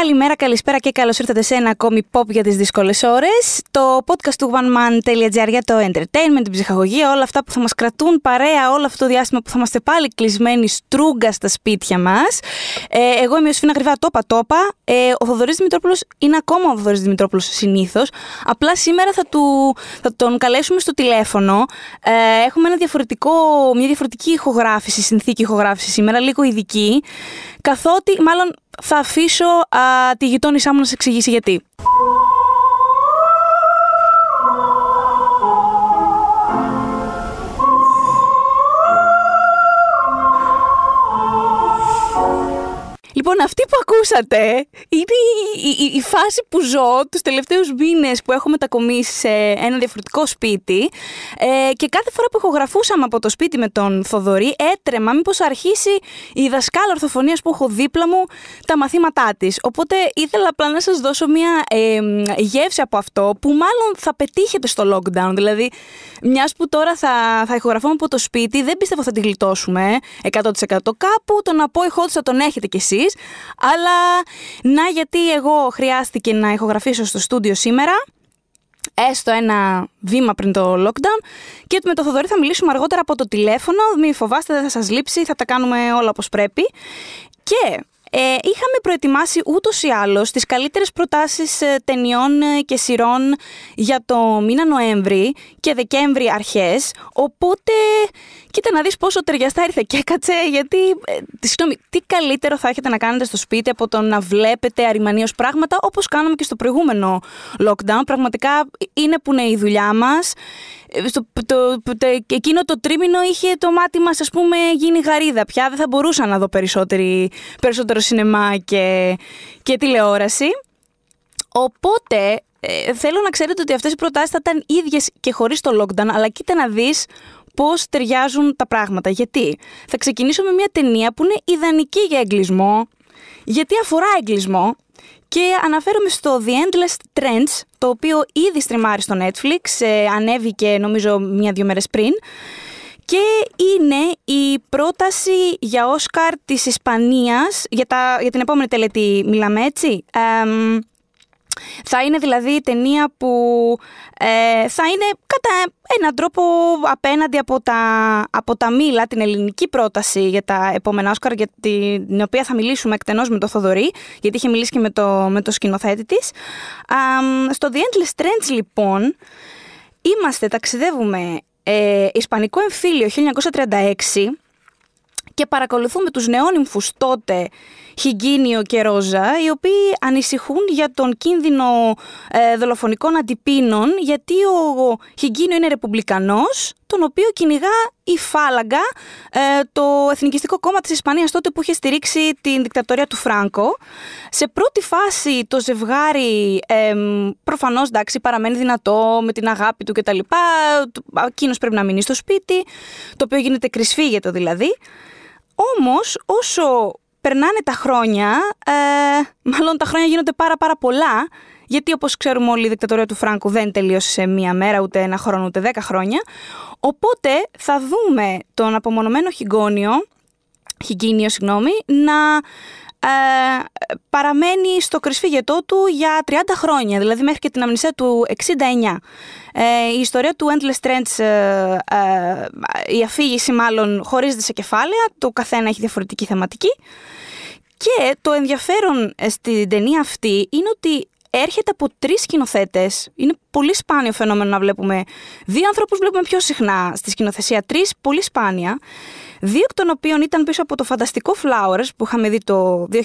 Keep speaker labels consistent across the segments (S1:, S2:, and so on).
S1: Καλημέρα, καλησπέρα και καλώς ήρθατε σε ένα ακόμη pop για τις δύσκολες ώρες. Το podcast του oneman.gr για το entertainment, την ψυχαγωγία, όλα αυτά που θα μας κρατούν παρέα όλο αυτό το διάστημα που θα είμαστε πάλι κλεισμένοι στρούγκα στα σπίτια μας. Ε, εγώ είμαι ο Σφίνα Γρυβά, τόπα τόπα. Ε, ο Θοδωρής Δημητρόπουλος είναι ακόμα ο Θοδωρής Δημητρόπουλος συνήθως. Απλά σήμερα θα, του, θα τον καλέσουμε στο τηλέφωνο. Ε, έχουμε ένα διαφορετικό, μια διαφορετική ηχογράφηση, συνθήκη ηχογράφησης σήμερα, λίγο ειδική. Καθότι, μάλλον θα αφήσω α, τη γειτόνισά μου να σε εξηγήσει γιατί. Λοιπόν, αυτή που ακούσατε είναι η, η, η φάση που ζω τους τελευταίους μήνες που έχω μετακομίσει σε ένα διαφορετικό σπίτι ε, και κάθε φορά που ηχογραφούσαμε από το σπίτι με τον Θοδωρή έτρεμα μήπως αρχίσει η δασκάλα ορθοφωνίας που έχω δίπλα μου τα μαθήματά της. Οπότε ήθελα απλά να σας δώσω μια ε, γεύση από αυτό που μάλλον θα πετύχετε στο lockdown. Δηλαδή, μιας που τώρα θα, θα ηχογραφούμε από το σπίτι, δεν πιστεύω θα τη γλιτώσουμε 100% κάπου, τον απόϊχό της θα τον έχετε κι εσείς αλλά να γιατί εγώ χρειάστηκε να ηχογραφήσω στο στούντιο σήμερα, έστω ένα βήμα πριν το lockdown. Και με το Θοδωρή θα μιλήσουμε αργότερα από το τηλέφωνο, μην φοβάστε δεν θα σας λείψει, θα τα κάνουμε όλα όπως πρέπει. Και ε, είχαμε προετοιμάσει ούτως ή άλλως τις καλύτερες προτάσεις ε, ταινιών ε, και σειρών για το μήνα Νοέμβρη και Δεκέμβρη αρχές. Οπότε, κοίτα να δεις πόσο ταιριαστά ήρθε και έκατσε, γιατί. Ε, συγγνώμη, τι καλύτερο θα έχετε να κάνετε στο σπίτι από το να βλέπετε αριμανίως πράγματα όπως κάναμε και στο προηγούμενο lockdown. Πραγματικά είναι που είναι η δουλειά μας. Ε, στο, το, το, εκείνο το τρίμηνο είχε το μάτι μας ας πούμε γίνει γαρίδα πια. Δεν θα μπορούσα να δω περισσότερο σινεμά και, και τηλεόραση. Οπότε ε, θέλω να ξέρετε ότι αυτές οι προτάσεις θα ήταν ίδιες και χωρίς το lockdown αλλά κοίτα να δεις πώς ταιριάζουν τα πράγματα. Γιατί; Θα ξεκινήσω με μια ταινία που είναι ιδανική για εγκλισμό γιατί αφορά εγκλισμό και αναφέρομαι στο The Endless Trends, το οποίο ήδη στριμάρει στο Netflix, ε, ανέβηκε νομίζω μία-δύο μέρες πριν. Και είναι η πρόταση για Όσκαρ της Ισπανίας, για, τα, για την επόμενη τελετή μιλάμε έτσι, θα είναι δηλαδή η ταινία που ε, θα είναι κατά έναν τρόπο απέναντι από τα, από τα Μήλα, την ελληνική πρόταση για τα επόμενα Όσκαρ, για την οποία θα μιλήσουμε εκτενώς με το Θοδωρή, γιατί είχε μιλήσει και με το, με το σκηνοθέτη της. στο The Endless Trends λοιπόν, είμαστε, ταξιδεύουμε ε, Ισπανικό εμφύλιο 1936 και παρακολουθούμε τους νεόνυμφους τότε Χιγκίνιο και Ρόζα, οι οποίοι ανησυχούν για τον κίνδυνο ε, δολοφονικών αντιπίνων, γιατί ο Χιγκίνιο είναι ρεπουμπλικανός, τον οποίο κυνηγά η Φάλαγκα, ε, το Εθνικιστικό Κόμμα της Ισπανίας τότε που είχε στηρίξει την δικτατορία του Φράνκο. Σε πρώτη φάση το ζευγάρι ε, προφανώς εντάξει, παραμένει δυνατό με την αγάπη του κτλ. Εκείνος πρέπει να μείνει στο σπίτι, το οποίο γίνεται κρυσφύγετο δηλαδή. Όμως όσο περνάνε τα χρόνια, ε, μάλλον τα χρόνια γίνονται πάρα πάρα πολλά, γιατί όπως ξέρουμε όλοι η δικτατορία του Φράγκου δεν τελείωσε σε μία μέρα, ούτε ένα χρόνο, ούτε δέκα χρόνια. Οπότε θα δούμε τον απομονωμένο χιγκόνιο, χιγκίνιο συγγνώμη, να ε, παραμένει στο κρυσφύγετό του για 30 χρόνια, δηλαδή μέχρι και την αμνησία του 69. Ε, η ιστορία του Endless Trends, ε, ε, η αφήγηση μάλλον χωρίζεται σε κεφάλαια, το καθένα έχει διαφορετική θεματική. Και το ενδιαφέρον στην ταινία αυτή είναι ότι έρχεται από τρεις σκηνοθέτες. Είναι πολύ σπάνιο φαινόμενο να βλέπουμε δύο ανθρώπους βλέπουμε πιο συχνά στη σκηνοθεσία. Τρεις, πολύ σπάνια. Δύο εκ των οποίων ήταν πίσω από το φανταστικό Flowers που είχαμε δει το 2014.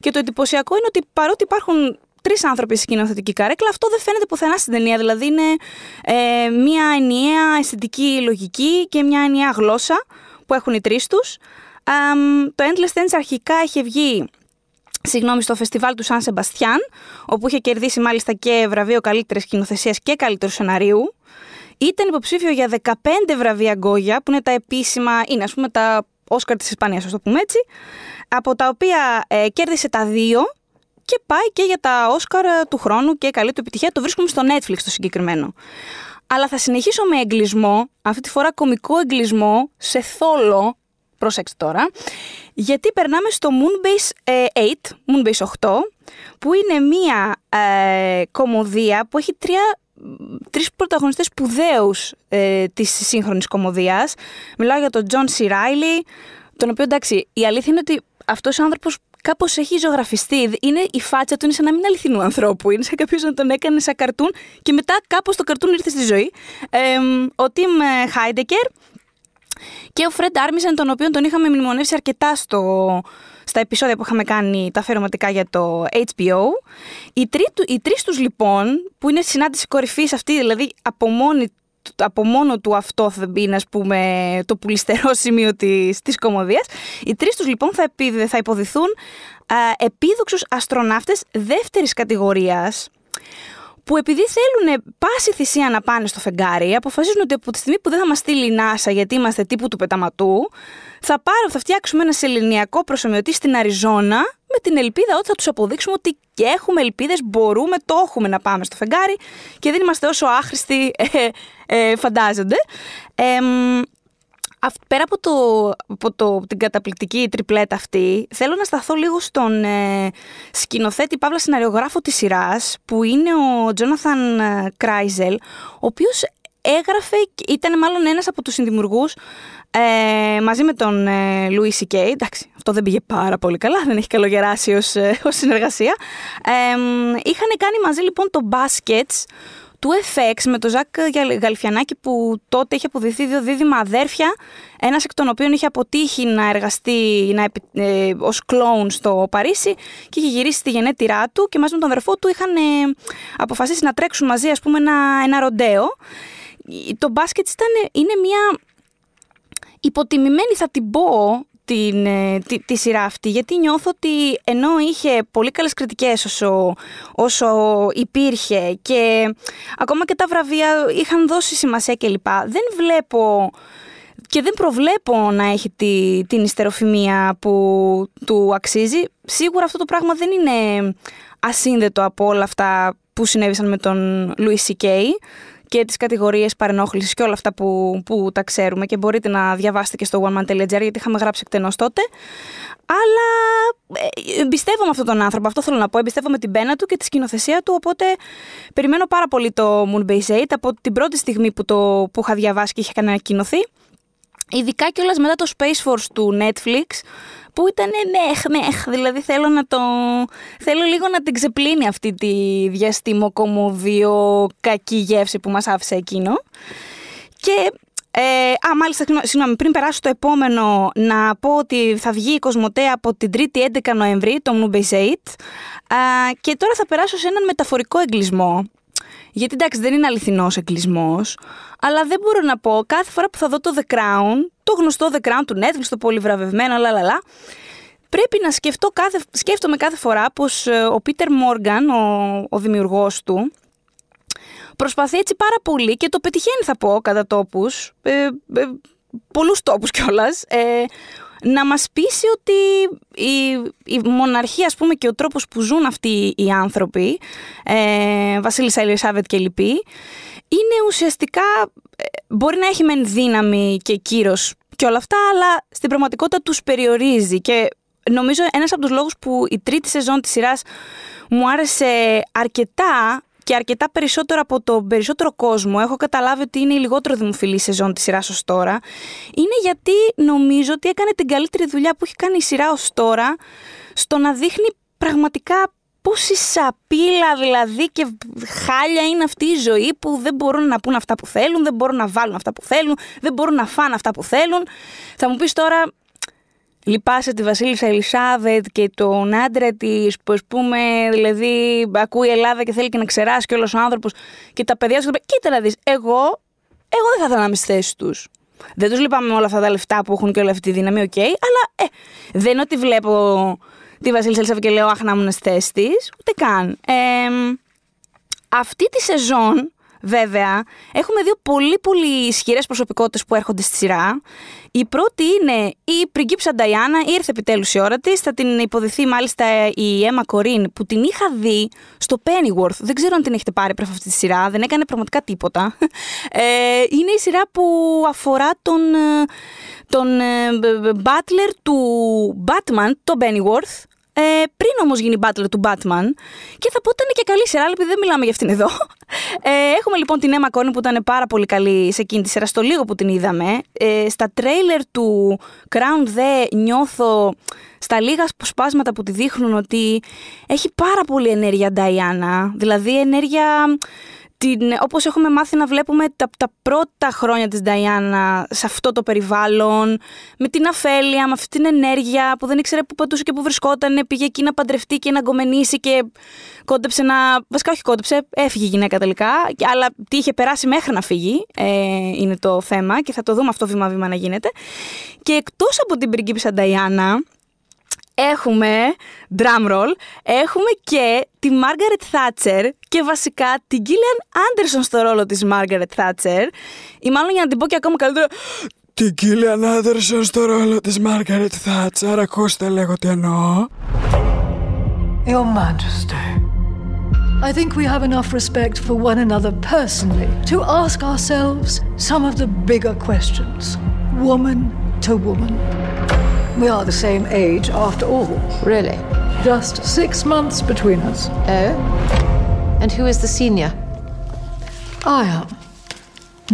S1: Και το εντυπωσιακό είναι ότι παρότι υπάρχουν τρεις άνθρωποι στη σκηνοθετική καρέκλα, αυτό δεν φαίνεται πουθενά στην ταινία. Δηλαδή είναι ε, μια ενιαία αισθητική λογική και μια ενιαία γλώσσα που έχουν οι τρεις τους. το Endless Dance αρχικά είχε βγει συγγνώμη, στο φεστιβάλ του Σαν Σεμπαστιάν, όπου είχε κερδίσει μάλιστα και βραβείο καλύτερης σκηνοθεσίας και καλύτερου σεναρίου. Ήταν υποψήφιο για 15 βραβεία Γκόγια, που είναι τα επίσημα, είναι ας πούμε τα Όσκαρ της Ισπανίας, ας το πούμε έτσι, από τα οποία ε, κέρδισε τα δύο και πάει και για τα Όσκαρ του χρόνου και καλή του επιτυχία. Το βρίσκουμε στο Netflix το συγκεκριμένο. Αλλά θα συνεχίσω με εγκλισμό, αυτή τη φορά κομικό εγκλισμό, σε θόλο, προσέξτε τώρα, γιατί περνάμε στο Moonbase 8, ε, Moonbase 8, που είναι μία ε, κομμωδία που έχει τρία τρεις πρωταγωνιστές σπουδαίους ε, της σύγχρονης κομμωδίας. Μιλάω για τον John C. Reilly, τον οποίο εντάξει, η αλήθεια είναι ότι αυτός ο άνθρωπος κάπως έχει ζωγραφιστεί. Είναι, η φάτσα του είναι σαν να μην αληθινού ανθρώπου. Είναι σαν κάποιος να τον έκανε σαν καρτούν και μετά κάπως το καρτούν ήρθε στη ζωή. Ε, ο Τιμ Χάιντεκερ και ο Φρεντ Άρμιζεν, τον οποίο τον είχαμε μνημονεύσει αρκετά στο, στα επεισόδια που είχαμε κάνει τα αφιερωματικά για το HBO. Οι, τρί, οι τρεις τους λοιπόν, που είναι συνάντηση κορυφής αυτή, δηλαδή από μόνη από μόνο του αυτό θα μπει, ας πούμε, το πουλιστερό σημείο της, της κομμωδίας. Οι τρεις τους λοιπόν θα, θα υποδηθούν α, επίδοξους αστροναύτες δεύτερης κατηγορίας που επειδή θέλουν πάση θυσία να πάνε στο φεγγάρι, αποφασίζουν ότι από τη στιγμή που δεν θα μας στείλει η NASA γιατί είμαστε τύπου του πεταματού, θα, πάρω, θα φτιάξουμε ένα σεληνιακό προσωμιωτή στην Αριζόνα με την ελπίδα ότι θα τους αποδείξουμε ότι και έχουμε ελπίδες, μπορούμε, το έχουμε να πάμε στο φεγγάρι και δεν είμαστε όσο άχρηστοι ε, ε, φαντάζονται. Ε, πέρα από, το, από το, την καταπληκτική τριπλέτα αυτή, θέλω να σταθώ λίγο στον ε, σκηνοθέτη Παύλα σεναριογράφο της σειράς, που είναι ο Τζόναθαν Κράιζελ, ο οποίος έγραφε, ήταν μάλλον ένας από τους συνδημιουργούς ε, μαζί με τον ε, Louis C.K. Εντάξει, αυτό δεν πήγε πάρα πολύ καλά, δεν έχει καλογεράσει ως, ε, ως συνεργασία. Ε, είχαν κάνει μαζί λοιπόν το Baskets, του FX με τον Ζακ Γαλφιανάκη που τότε είχε αποδειχθεί δύο δίδυμα αδέρφια, ένας εκ των οποίων είχε αποτύχει να εργαστεί να, ε, ως κλόουν στο Παρίσι και είχε γυρίσει στη γενέτειρά του και μαζί με τον αδερφό του είχαν ε, αποφασίσει να τρέξουν μαζί ας πούμε ένα, ένα ροντέο. Το μπάσκετ ήταν, είναι μια υποτιμημένη θα την πω την, ε, τη, τη, σειρά αυτή, γιατί νιώθω ότι ενώ είχε πολύ καλές κριτικές όσο, όσο υπήρχε και ακόμα και τα βραβεία είχαν δώσει σημασία κλπ. Δεν βλέπω και δεν προβλέπω να έχει τη, την ιστεροφημία που του αξίζει. Σίγουρα αυτό το πράγμα δεν είναι ασύνδετο από όλα αυτά που συνέβησαν με τον Louis C.K και τις κατηγορίες παρενόχλησης και όλα αυτά που, που τα ξέρουμε και μπορείτε να διαβάσετε και στο oneman.gr γιατί είχαμε γράψει εκτενώς τότε. Αλλά ε, εμπιστεύομαι αυτόν τον άνθρωπο, αυτό θέλω να πω. Εμπιστεύομαι την πένα του και τη σκηνοθεσία του. Οπότε περιμένω πάρα πολύ το Moonbase 8 από την πρώτη στιγμή που, το, που είχα διαβάσει και είχε ανακοινωθεί. Ειδικά κιόλας μετά το Space Force του Netflix, που ήταν μεχ, μεχ. Δηλαδή θέλω να το. Θέλω λίγο να την ξεπλύνει αυτή τη διαστημοκομωδιο κακή γεύση που μας άφησε εκείνο. Και ε, α, μάλιστα, συγγνώμη, πριν περάσω στο επόμενο, να πω ότι θα βγει η Κοσμοτέ από την 3η 11 Νοεμβρίου, το Moonbase 8. και τώρα θα περάσω σε έναν μεταφορικό εγκλισμό. Γιατί εντάξει, δεν είναι αληθινός εγκλισμό, αλλά δεν μπορώ να πω κάθε φορά που θα δω το The Crown, το γνωστό The Crown του Netflix, το πολύ βραβευμένο, αλλά, πρέπει να σκεφτώ κάθε, σκέφτομαι κάθε φορά πως ε, ο Πίτερ Μόργαν, ο, ο δημιουργός του, προσπαθεί έτσι πάρα πολύ και το πετυχαίνει θα πω κατά τόπους, ε, ε, πολλούς τόπους κιόλας, ε, να μας πείσει ότι η, η μοναρχία ας πούμε και ο τρόπος που ζουν αυτοί οι άνθρωποι, ε, Βασίλισσα Ελισάβετ και λοιποί, είναι ουσιαστικά, ε, μπορεί να έχει μεν δύναμη και κύρος και όλα αυτά, αλλά στην πραγματικότητα τους περιορίζει. Και νομίζω ένας από τους λόγους που η τρίτη σεζόν της σειράς μου άρεσε αρκετά και αρκετά περισσότερο από το περισσότερο κόσμο έχω καταλάβει ότι είναι η λιγότερο δημοφιλή σεζόν της σειράς ως τώρα είναι γιατί νομίζω ότι έκανε την καλύτερη δουλειά που έχει κάνει η σειρά ως τώρα στο να δείχνει πραγματικά πόση σαπίλα δηλαδή και χάλια είναι αυτή η ζωή που δεν μπορούν να πούν αυτά που θέλουν, δεν μπορούν να βάλουν αυτά που θέλουν, δεν μπορούν να φάνε αυτά που θέλουν. Θα μου πεις τώρα, λυπάσαι τη Βασίλισσα Ελισάβετ και τον άντρα της που ας πούμε, δηλαδή ακούει η Ελλάδα και θέλει και να ξεράσει και όλος ο άνθρωπος και τα παιδιά σου. Κοίτα να δεις, εγώ, εγώ δεν θα ήθελα να είμαι στη θέση τους. Δεν τους λυπάμαι με όλα αυτά τα λεφτά που έχουν και όλη αυτή τη δύναμη, οκ, αλλά ε, δεν είναι ότι βλέπω τη Βασίλισσα Ελισάβετ και λέω Αχ, να ήμουν στη θέση της, ούτε καν. Ε, αυτή τη σεζόν βέβαια, έχουμε δύο πολύ πολύ ισχυρές προσωπικότητες που έρχονται στη σειρά. Η πρώτη είναι η πριγκίψα Νταϊάννα, ήρθε επιτέλους η ώρα της. Θα την υποδηθεί μάλιστα η Έμα Κορίν, που την είχα δει στο Pennyworth. Δεν ξέρω αν την έχετε πάρει πριν αυτή τη σειρά, δεν έκανε πραγματικά τίποτα. Ε, είναι η σειρά που αφορά τον, ε, τον ε, butler του Batman, τον Pennyworth, ε, πριν όμως γίνει butler του Batman. Και θα πω ότι ήταν και καλή σειρά, αλλά επειδή δεν μιλάμε για αυτήν εδώ. Ε, έχουμε λοιπόν την Emma Corrin που ήταν πάρα πολύ καλή σε εκείνη τη σειρά, στο λίγο που την είδαμε. Ε, στα τρέιλερ του Crown The νιώθω στα λίγα σπάσματα που τη δείχνουν ότι έχει πάρα πολύ ενέργεια Diana. Δηλαδή ενέργεια την, όπως έχουμε μάθει να βλέπουμε τα, τα πρώτα χρόνια της Νταϊάννα σε αυτό το περιβάλλον, με την αφέλεια, με αυτή την ενέργεια που δεν ήξερε που παντούσε και που βρισκόταν, πήγε εκεί να παντρευτεί και να γκομενήσει και κόντεψε να... Βασικά όχι κόντεψε, έφυγε η γυναίκα τελικά, αλλά τι είχε περάσει μέχρι να φύγει ε, είναι το θέμα και θα το δούμε αυτό βήμα-βήμα να γίνεται. Και εκτός από την πριγκίπισσα Νταϊάννα, έχουμε, drum roll, έχουμε και τη Margaret Thatcher και βασικά την Gillian Anderson στο ρόλο της Margaret Thatcher ή μάλλον για να την πω και ακόμα καλύτερα την Gillian Anderson στο ρόλο της Margaret Thatcher ακούστε λέγω τι εννοώ
S2: Your Majesty I think we have enough respect for one another personally to ask ourselves some of the bigger questions, woman to woman. We are the same age after all.
S3: Really?
S2: Just six months between us.
S3: Oh? And who is the senior?
S2: I am.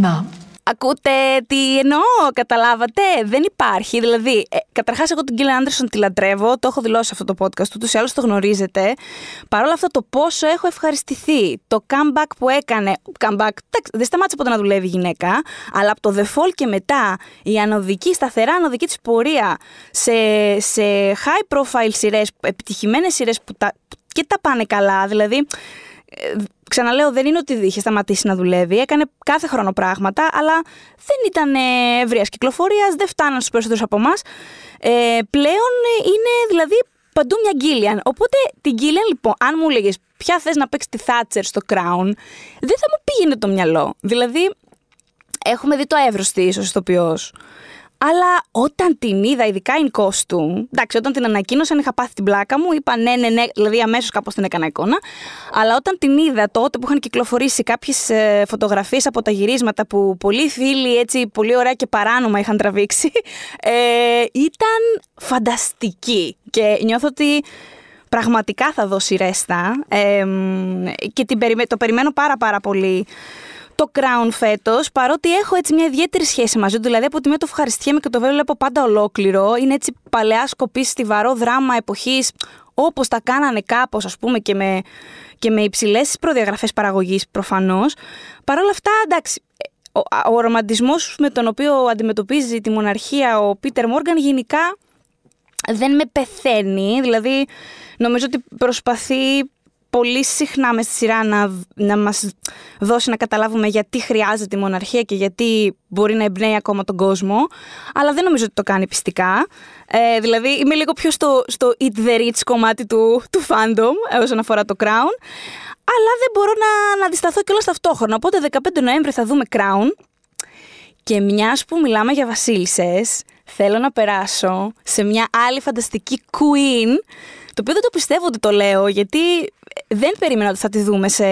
S2: Ma'am.
S1: Ακούτε τι εννοώ, καταλάβατε; Δεν υπάρχει. Δηλαδή, ε, καταρχάς, εγώ την Κίλια Άντερσον τη λατρεύω, το έχω δηλώσει αυτό το podcast, ούτως ή άλλως το γνωρίζετε. Παρ' όλα αυτά, το πόσο έχω ευχαριστηθεί, το comeback που έκανε. Comeback, δεν σταμάτησε ποτέ να δουλεύει η γυναίκα, αλλά από το The Fall και μετά η ανωδική, σταθερά ανωδική της πορεία σε, σε high profile σειρές, επιτυχημένες σειρές που τα, και τα πάνε καλά. Δηλαδή, ε, ξαναλέω, δεν είναι ότι είχε σταματήσει να δουλεύει. Έκανε κάθε χρόνο πράγματα, αλλά δεν ήταν ευρείας κυκλοφορίας, δεν φτάναν στους περισσότερους από εμάς. Ε, πλέον είναι δηλαδή παντού μια Γκίλιαν. Οπότε την Γκίλιαν, λοιπόν, αν μου έλεγες ποια θες να παίξει τη Θάτσερ στο Crown, δεν θα μου πήγαινε το μυαλό. Δηλαδή, έχουμε δει το εύρο τη ω ηθοποιός. Αλλά όταν την είδα, ειδικά in costume, εντάξει, όταν την ανακοίνωσαν, είχα πάθει την πλάκα μου, είπα ναι, ναι, ναι, δηλαδή αμέσως κάπως την έκανα εικόνα. Αλλά όταν την είδα τότε που είχαν κυκλοφορήσει κάποιες φωτογραφίες από τα γυρίσματα που πολλοί φίλοι έτσι πολύ ωραία και παράνομα είχαν τραβήξει, ε, ήταν φανταστική. Και νιώθω ότι πραγματικά θα δώσει ρέστα ε, και την, το περιμένω πάρα πάρα πολύ το Crown φέτος, παρότι έχω έτσι μια ιδιαίτερη σχέση μαζί του. Δηλαδή, από τη μία το ευχαριστιέμαι και το βλέπω πάντα ολόκληρο. Είναι έτσι παλαιά σκοπή, στιβαρό δράμα εποχής, όπως τα κάνανε κάπως, ας πούμε, και με, και με υψηλές προδιαγραφές παραγωγής προφανώς. Παρ' όλα αυτά, εντάξει, ο, ο ρομαντισμός με τον οποίο αντιμετωπίζει τη μοναρχία ο Πίτερ Μόργαν γενικά δεν με πεθαίνει. Δηλαδή, νομίζω ότι προσπαθεί πολύ συχνά με στη σειρά να, να μας δώσει να καταλάβουμε γιατί χρειάζεται η μοναρχία και γιατί μπορεί να εμπνέει ακόμα τον κόσμο, αλλά δεν νομίζω ότι το κάνει πιστικά. Ε, δηλαδή είμαι λίγο πιο στο, στο eat the rich κομμάτι του, του fandom όσον αφορά το Crown, αλλά δεν μπορώ να, να αντισταθώ και όλα ταυτόχρονα. Οπότε 15 Νοέμβρη θα δούμε Crown και μιας που μιλάμε για βασίλισσες, θέλω να περάσω σε μια άλλη φανταστική queen, το οποίο δεν το πιστεύω ότι το λέω, γιατί δεν περίμενα ότι θα τη δούμε σε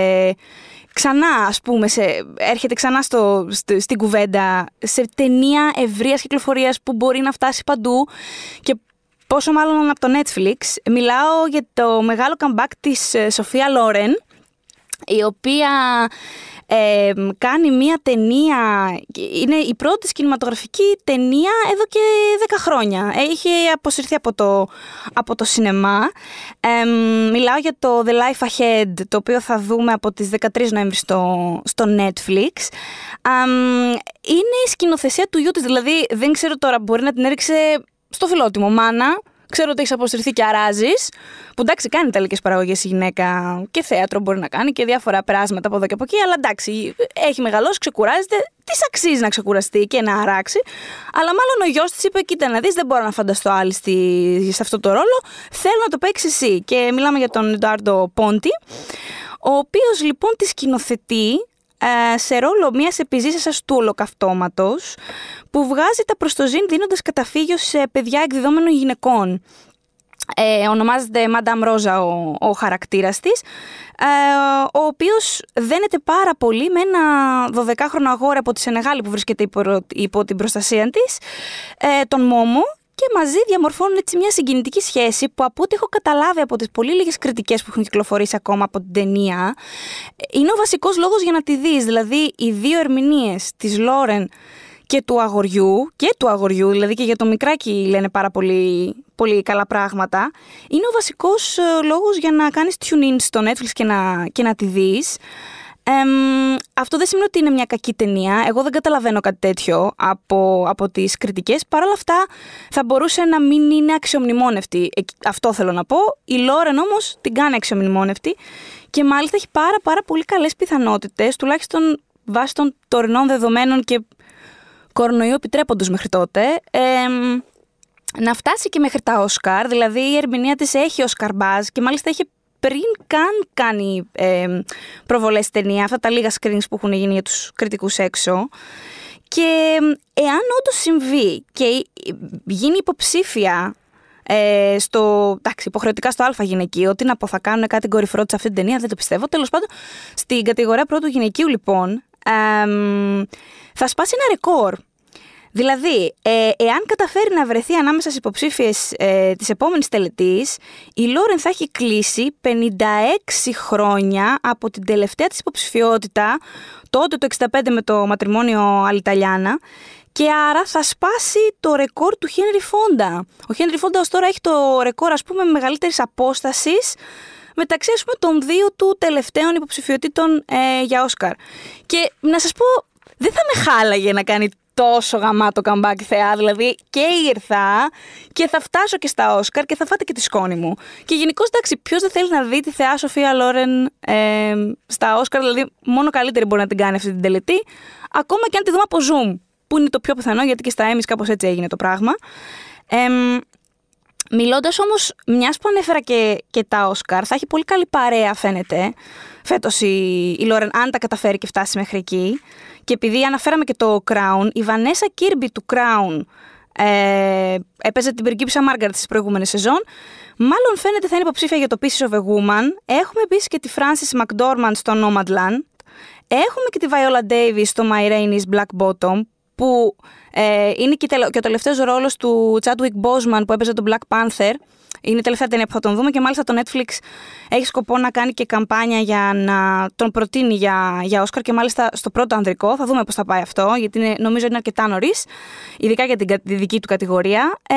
S1: ξανά, ας πούμε, σε, έρχεται ξανά στο, στην κουβέντα σε ταινία ευρείας κυκλοφορίας που μπορεί να φτάσει παντού και πόσο μάλλον από το Netflix. Μιλάω για το μεγάλο comeback της ε, Σοφία Λόρεν, η οποία ε, κάνει μία ταινία, είναι η πρώτη κινηματογραφική ταινία εδώ και 10 χρόνια. Έχει αποσυρθεί από το, από το σινεμά. Ε, μιλάω για το The Life Ahead, το οποίο θα δούμε από τις 13 Νοέμβρη στο, στο Netflix. είναι η σκηνοθεσία του γιού της, δηλαδή δεν ξέρω τώρα, μπορεί να την έριξε στο φιλότιμο μάνα, Ξέρω ότι έχεις αποσυρθεί και αράζεις. Που εντάξει, κάνει τελικές παραγωγές η γυναίκα και θέατρο μπορεί να κάνει και διάφορα περάσματα από εδώ και από εκεί. Αλλά εντάξει, έχει μεγαλώσει, ξεκουράζεται. Της αξίζει να ξεκουραστεί και να αράξει. Αλλά μάλλον ο γιος της είπε: Κοίτα να δεις, δεν μπορώ να φανταστώ άλλη στη, σε αυτό το ρόλο. Θέλω να το παίξεις εσύ. Και μιλάμε για τον Εντουάρντο Πόντι, ο οποίος λοιπόν τη σκηνοθετεί ε, σε ρόλο μιας επιζήσασας του ολοκαυτώματος που βγάζει τα προστοζήν δίνοντας καταφύγιο σε παιδιά εκδιδόμενων γυναικών. Ε, ονομάζεται Madame Rosa ο, ο χαρακτήρας της, ε, ο οποίος δένεται πάρα πολύ με ένα 12χρονο αγόρι από τη Σενεγάλη που βρίσκεται υπό, υπό την προστασία της, ε, τον Μόμο, και μαζί διαμορφώνουν έτσι μια συγκινητική σχέση που από ό,τι έχω καταλάβει από τις πολύ λίγες κριτικές που έχουν κυκλοφορήσει ακόμα από την ταινία είναι ο βασικός λόγος για να τη δεις. Δηλαδή οι δύο ερμηνείες της Λόρεν και του αγοριού και του αγοριού, δηλαδή και για το μικράκι λένε πάρα πολύ, πολύ καλά πράγματα, είναι ο βασικός ε, λόγος για να κάνεις tune in στο Netflix και να, και να τη δεις. Αυτό δεν σημαίνει ότι είναι μια κακή ταινία. Εγώ δεν καταλαβαίνω κάτι τέτοιο από, από τις κριτικές. Παρ' όλα αυτά, θα μπορούσε να μην είναι αξιομνημόνευτη. Αυτό θέλω να πω. Η Λόρεν όμως την κάνει αξιομνημόνευτη και μάλιστα έχει πάρα, πάρα πολύ καλές πιθανότητες, τουλάχιστον βάσει των τωρινών δεδομένων και κορονοϊού επιτρέποντος μέχρι τότε, να φτάσει και μέχρι τα Όσκαρ, δηλαδή η ερμηνεία της έχει Όσκαρ Μπάζ και μάλιστα έχει πριν καν κάνει ε, προβολές ταινία, αυτά τα λίγα screens που έχουν γίνει για τους κριτικούς έξω. Και εάν όντως συμβεί και γίνει υποψήφια ε, στο. Εντάξει, υποχρεωτικά στο Α γυναικείο. ότι να πω, θα κάνουν κάτι κορυφρό σε αυτή την ταινία, δεν το πιστεύω. Τέλος πάντων, στην κατηγορία πρώτου γυναικείου, λοιπόν, θα σπάσει ένα ρεκόρ. Δηλαδή, ε, εάν καταφέρει να βρεθεί ανάμεσα στις υποψήφιες ε, της επόμενης τελετής, η Λόρεν θα έχει κλείσει 56 χρόνια από την τελευταία της υποψηφιότητα, τότε το 65 με το ματριμόνιο Αλιταλιάνα, και άρα θα σπάσει το ρεκόρ του Χένρι Φόντα. Ο Χένρι Φόντα ως τώρα έχει το ρεκόρ, ας πούμε, μεγαλύτερης απόστασης μεταξύ ας πούμε, των δύο του τελευταίων υποψηφιωτήτων ε, για Όσκαρ. Και να σας πω, δεν θα με χάλαγε να κάνει τόσο γαμάτο καμπάκι θεά, δηλαδή και ήρθα και θα φτάσω και στα Όσκαρ και θα φάτε και τη σκόνη μου. Και γενικώς εντάξει, ποιος δεν θέλει να δει τη θεά Σοφία Λόρεν ε, στα Όσκαρ, δηλαδή μόνο καλύτερη μπορεί να την κάνει αυτή την τελετή, ακόμα και αν τη δούμε από Zoom, που είναι το πιο πιθανό γιατί και στα Emmys κάπως έτσι έγινε το πράγμα. Ε, Μιλώντας όμως, μιας που ανέφερα και, και τα Όσκαρ, θα έχει πολύ καλή παρέα, φαίνεται, φέτος η, η Λόρεν, αν τα καταφέρει και φτάσει μέχρι εκεί. Και επειδή αναφέραμε και το Crown, η Βανέσα Κίρμπι του Crown ε, έπαιζε την πριγκίπισσα Μάργαρτ στις προηγούμενες σεζόν. Μάλλον φαίνεται θα είναι υποψήφια για το Pieces of a Woman. Έχουμε επίσης και τη Frances McDormand στο Nomadland. Έχουμε και τη Viola Davis στο My Rain Black Bottom, που ε, είναι και, και ο τελευταίος ρόλος του Chadwick Boseman που έπαιζε τον Black Panther. Είναι η τελευταία ταινία που θα τον δούμε και μάλιστα το Netflix έχει σκοπό να κάνει και καμπάνια για να τον προτείνει για, για Oscar και μάλιστα στο πρώτο ανδρικό. Θα δούμε πώς θα πάει αυτό, γιατί είναι, νομίζω είναι αρκετά νωρίς, ειδικά για την τη δική του κατηγορία. Ε,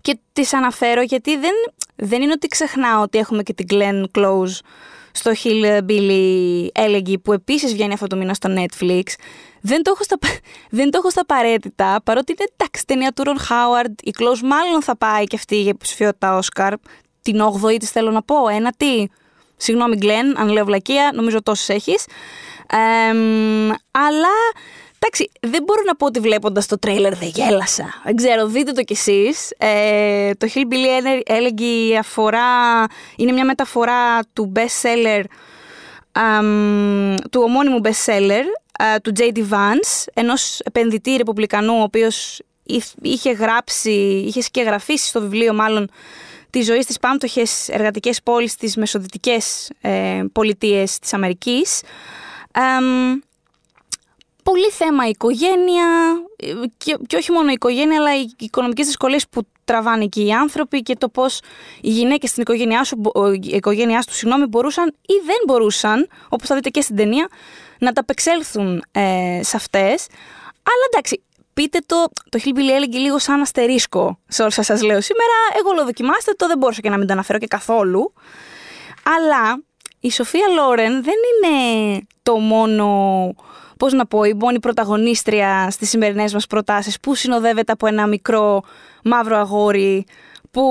S1: και τις αναφέρω γιατί δεν, δεν είναι ότι ξεχνάω ότι έχουμε και την Glenn Close στο Hillbilly Elegy που επίσης βγαίνει αυτό το μήνα στο Netflix. Δεν το έχω στα, δεν το έχω στα απαραίτητα, παρότι είναι εντάξει ταινία του Ρον Χάουαρντ. Η Close μάλλον θα πάει και αυτή για υποψηφιότητα Όσκαρ. Την 8η της θέλω να πω. Ένα τι. Συγγνώμη, Γκλέν, αν λέω βλακεία, νομίζω τόσες έχεις. Ε, αλλά Εντάξει, δεν μπορώ να πω ότι βλέποντας το τρέιλερ δεν γέλασα. Δεν ξέρω, δείτε το κι εσείς. Ε, το Hillbilly Elegy αφορά, είναι μια μεταφορά του best seller, του ομώνυμου best seller, του J.D. Vance, ενός επενδυτή ρεπουμπλικανού, ο οποίος είχε γράψει, είχε σκεγγραφίσει στο βιβλίο μάλλον τη ζωή στις πάμπτωχες εργατικές πόλεις στις μεσοδυτικές ε, πολιτείες της Αμερικής πολύ θέμα η οικογένεια και, και όχι μόνο η οικογένεια αλλά οι οικονομικές δυσκολίες που τραβάνε εκεί οι άνθρωποι και το πώς οι γυναίκες στην οικογένειά, σου, η οικογένειά του συγγνώμη, μπορούσαν ή δεν μπορούσαν, όπως θα δείτε και στην ταινία, να τα απεξέλθουν ε, σε αυτές. Αλλά εντάξει, πείτε το, το Hillbilly έλεγε λίγο σαν αστερίσκο σε όλα σας λέω σήμερα. Εγώ lo δοκιμάστε το, δεν μπορούσα και να μην το αναφέρω και καθόλου. Αλλά η Σοφία Λόρεν δεν είναι το μόνο Πώς να πω, η μόνη πρωταγωνίστρια στις σημερινές μας προτάσεις που συνοδεύεται από ένα μικρό μαύρο αγόρι που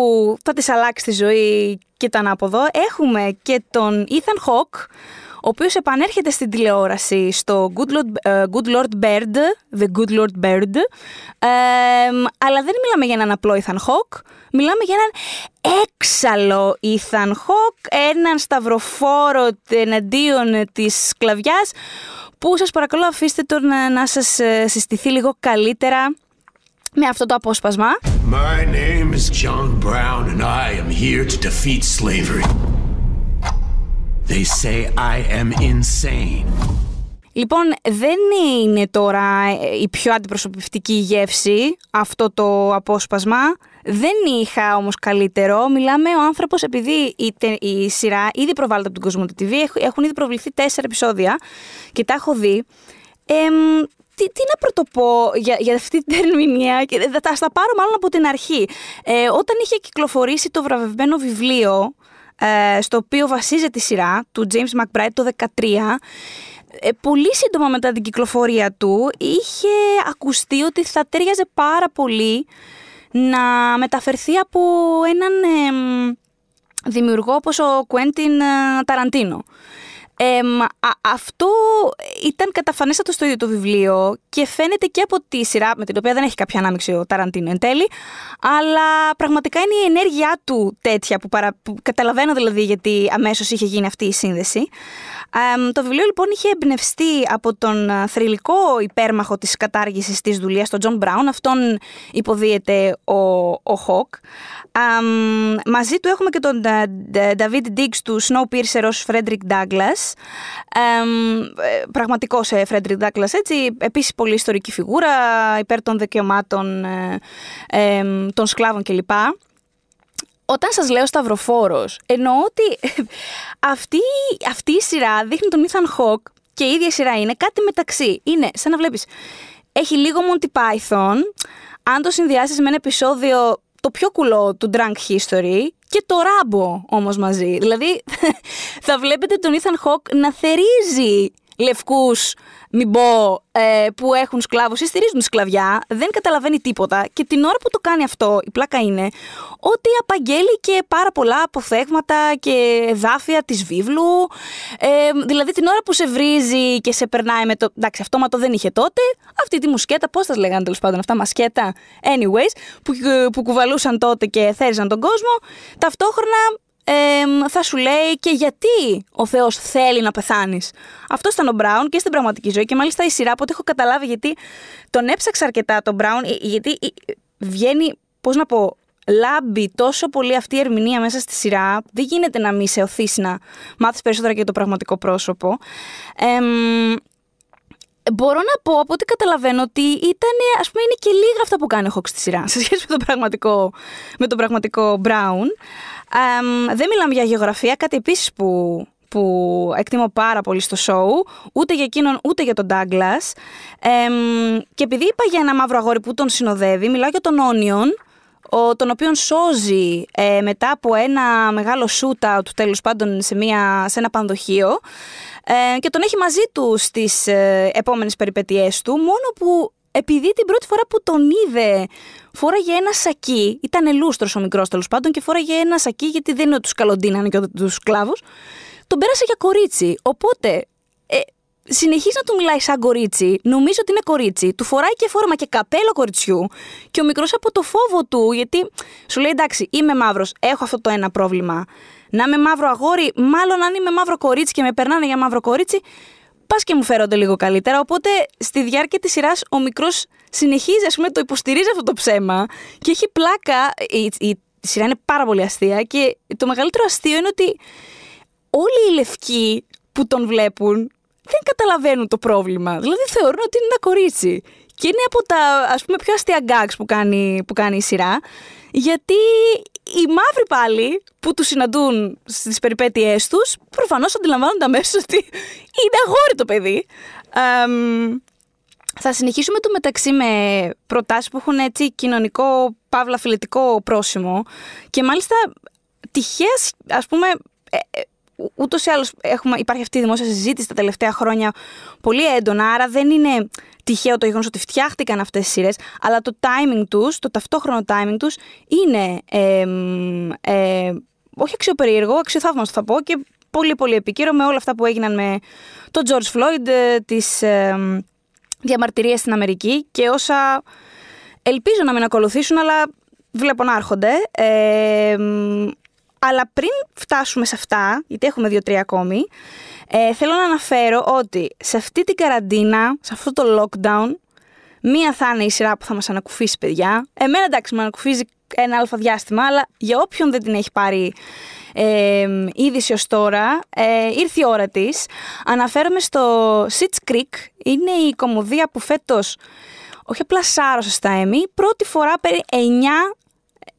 S1: θα της αλλάξει τη ζωή και τα ανάποδο. Έχουμε και τον Ethan Hawke, ο οποίος επανέρχεται στην τηλεόραση στο Good Lord, ε, Good Lord Bird, The Good Lord Bird, ε, αλλά δεν μιλάμε για έναν απλό Ethan Hawke, μιλάμε για έναν έξαλλο Ethan Hawke, έναν σταυροφόρο εναντίον της σκλαβιάς, που σας παρακαλώ αφήστε τον να, να σας ε, συστηθεί λίγο καλύτερα με αυτό το απόσπασμα.
S4: My name is John Brown and I am here to defeat slavery. They say I am insane.
S1: Λοιπόν, δεν είναι τώρα ε, η πιο αντιπροσωπευτική γεύση αυτό το απόσπασμα. Δεν είχα όμως καλύτερο. Μιλάμε ο άνθρωπος επειδή η, η σειρά ήδη προβάλλεται από τον κόσμο TV. Έχουν ήδη προβληθεί τέσσερα επεισόδια και τα έχω δει. Ε, τι, τι να πρωτοπώ για, για αυτή την ερμηνεία και θα τα πάρω μάλλον από την αρχή. Ε, όταν είχε κυκλοφορήσει το βραβευμένο βιβλίο ε, στο οποίο βασίζεται η σειρά του James McBride το 2013 ε, πολύ σύντομα μετά την κυκλοφορία του είχε ακουστεί ότι θα τέριαζε πάρα πολύ να μεταφερθεί από έναν δημιουργό όπως ο Κουέντιν Ταραντίνο αυτό ήταν καταφανέστατο στο ίδιο το βιβλίο και φαίνεται και από τη σειρά, με την οποία δεν έχει κάποια ανάμειξη ο Ταραντίνο εν τέλει, αλλά πραγματικά είναι η ενέργειά του τέτοια που, παρα, που καταλαβαίνω δηλαδή γιατί αμέσως είχε γίνει αυτή η σύνδεση. το βιβλίο λοιπόν είχε εμπνευστεί από τον θρυλικό υπέρμαχο της κατάργησης της δουλείας, τον Τζον Μπράουν, αυτόν υποδύεται ο, ο Hawke. μαζί του έχουμε και τον Daveed Diggs του Snowpiercer ως Frederick Douglass, ε, πραγματικός σε Frederick Douglass, έτσι. Επίσης, πολύ ιστορική φιγούρα υπέρ των δικαιωμάτων ε, των σκλάβων κλπ. Όταν σας λέω σταυροφόρος, εννοώ ότι αυτή, αυτή η σειρά δείχνει τον Ethan Hawke και η ίδια σειρά είναι κάτι μεταξύ. Είναι σαν να βλέπεις, έχει λίγο Monty Python, αν το συνδυάσεις με ένα επεισόδιο το πιο κουλό του Drunk History και το ράμπο όμως μαζί. Δηλαδή θα βλέπετε τον Ethan Hawke να θερίζει λευκούς μην πω, ε, που έχουν σκλάβους ή στηρίζουν σκλαβιά, δεν καταλαβαίνει τίποτα και την ώρα που το κάνει αυτό, η πλάκα είναι ότι απαγγέλει και πάρα πολλά αποθέγματα και εδάφια της βίβλου. Ε, δηλαδή την ώρα που σε βρίζει και σε περνάει με το. Εντάξει, αυτόματο δεν είχε τότε. Αυτή τη μουσκέτα, πώς τα λέγανε τέλος πάντων αυτά, μασκέτα, anyways, που, που κουβαλούσαν τότε και θέριζαν τον κόσμο. Ταυτόχρονα θα σου λέει και γιατί ο Θεός θέλει να πεθάνεις. Αυτό ήταν ο Μπράουν και στην πραγματική ζωή και μάλιστα η σειρά, οπότε έχω καταλάβει γιατί τον έψαξα αρκετά τον Μπράουν, ε, γιατί ε, βγαίνει, πώς να πω, λάμπει τόσο πολύ αυτή η ερμηνεία μέσα στη σειρά, δεν γίνεται να μην σε οθήσει να μάθεις περισσότερα για το πραγματικό πρόσωπο. Μπορώ να πω από ό,τι καταλαβαίνω ότι ήταν, ας πούμε, είναι και λίγα αυτά που κάνει ο Χόκ στη σειρά σε σχέση με το πραγματικό, με το πραγματικό Brown δεν μιλάμε για γεωγραφία, κάτι επίσης που, που εκτιμώ πάρα πολύ στο show, ούτε για εκείνον ούτε για τον Douglas. και επειδή είπα για ένα μαύρο αγόρι που τον συνοδεύει, μιλάω για τον Όνιον, ο, τον οποίον σώζει ε, μετά από ένα μεγάλο shootout τέλος πάντων σε, μια, σε ένα πανδοχείο ε, και τον έχει μαζί τους στις ε, επόμενες περιπετειές του μόνο που επειδή την πρώτη φορά που τον είδε φόραγε ένα σακί, ήταν λούστρος ο μικρός τέλος πάντων και φόραγε ένα σακί γιατί δεν είναι ότι τους καλοντίνανε και τους σκλάβου. Τον πέρασε για κορίτσι. Οπότε ε, συνεχίζει να του μιλάει σαν κορίτσι, νομίζω ότι είναι κορίτσι, του φοράει και φόρμα και καπέλο κοριτσιού και ο μικρός από το φόβο του, γιατί σου λέει εντάξει, είμαι μαύρος, έχω αυτό το ένα πρόβλημα. Να είμαι μαύρο αγόρι, μάλλον αν είμαι μαύρο κορίτσι και με περνάνε για μαύρο κορίτσι, πας και μου φέρονται λίγο καλύτερα. Οπότε στη διάρκεια της σειράς ο μικρός συνεχίζει, ας πούμε, το υποστηρίζει αυτό το ψέμα και έχει πλάκα. Η, η, η σειρά είναι πάρα πολύ αστεία και το μεγαλύτερο αστείο είναι ότι όλοι οι λευκοί που τον βλέπουν δεν καταλαβαίνουν το πρόβλημα. Δηλαδή θεωρούν ότι είναι ένα κορίτσι. Και είναι από τα ας πούμε πιο αστεία γκάξ που κάνει, που κάνει η σειρά. Γιατί οι μαύροι πάλι που τους συναντούν στις περιπέτειές τους προφανώς αντιλαμβάνονται αμέσως ότι είναι αγόρι το παιδί. θα συνεχίσουμε το μεταξύ με προτάσεις που έχουν έτσι κοινωνικό, παύλα φιλετικό πρόσημο και μάλιστα τυχαία, ας πούμε, ε, ε, ούτως ή άλλως υπάρχει αυτή η δημόσια συζήτηση τα τελευταία χρόνια πολύ έντονα, άρα δεν είναι τυχαίο το γεγονός ότι φτιάχτηκαν αυτές τις σειρές, αλλά το timing τους, το ταυτόχρονο timing τους είναι. Ε, ε, όχι αξιοπερίεργο, αξιοθαύμαστο θα πω και πολύ πολύ επίκαιρο με όλα αυτά που έγιναν με τον George Floyd, ε, τις ε, διαμαρτυρίες στην Αμερική και όσα ελπίζω να μην ακολουθήσουν, αλλά βλέπω να έρχονται. Ε, αλλά πριν φτάσουμε σε αυτά, γιατί έχουμε δύο-τρία ακόμη, ε, θέλω να αναφέρω ότι σε αυτή την καραντίνα, σε αυτό το lockdown, μία θα είναι η σειρά που θα μας ανακουφίσει, παιδιά. Εμένα εντάξει, με ανακουφίζει ένα αλφα διάστημα, αλλά για όποιον δεν την έχει πάρει ε, είδηση ως τώρα, ε, ήρθε η ώρα της. Αναφέρομαι στο Sitch Creek, είναι η κομμωδία που φέτος, όχι απλά σάρωσε στα Emmy, πρώτη φορά περί 9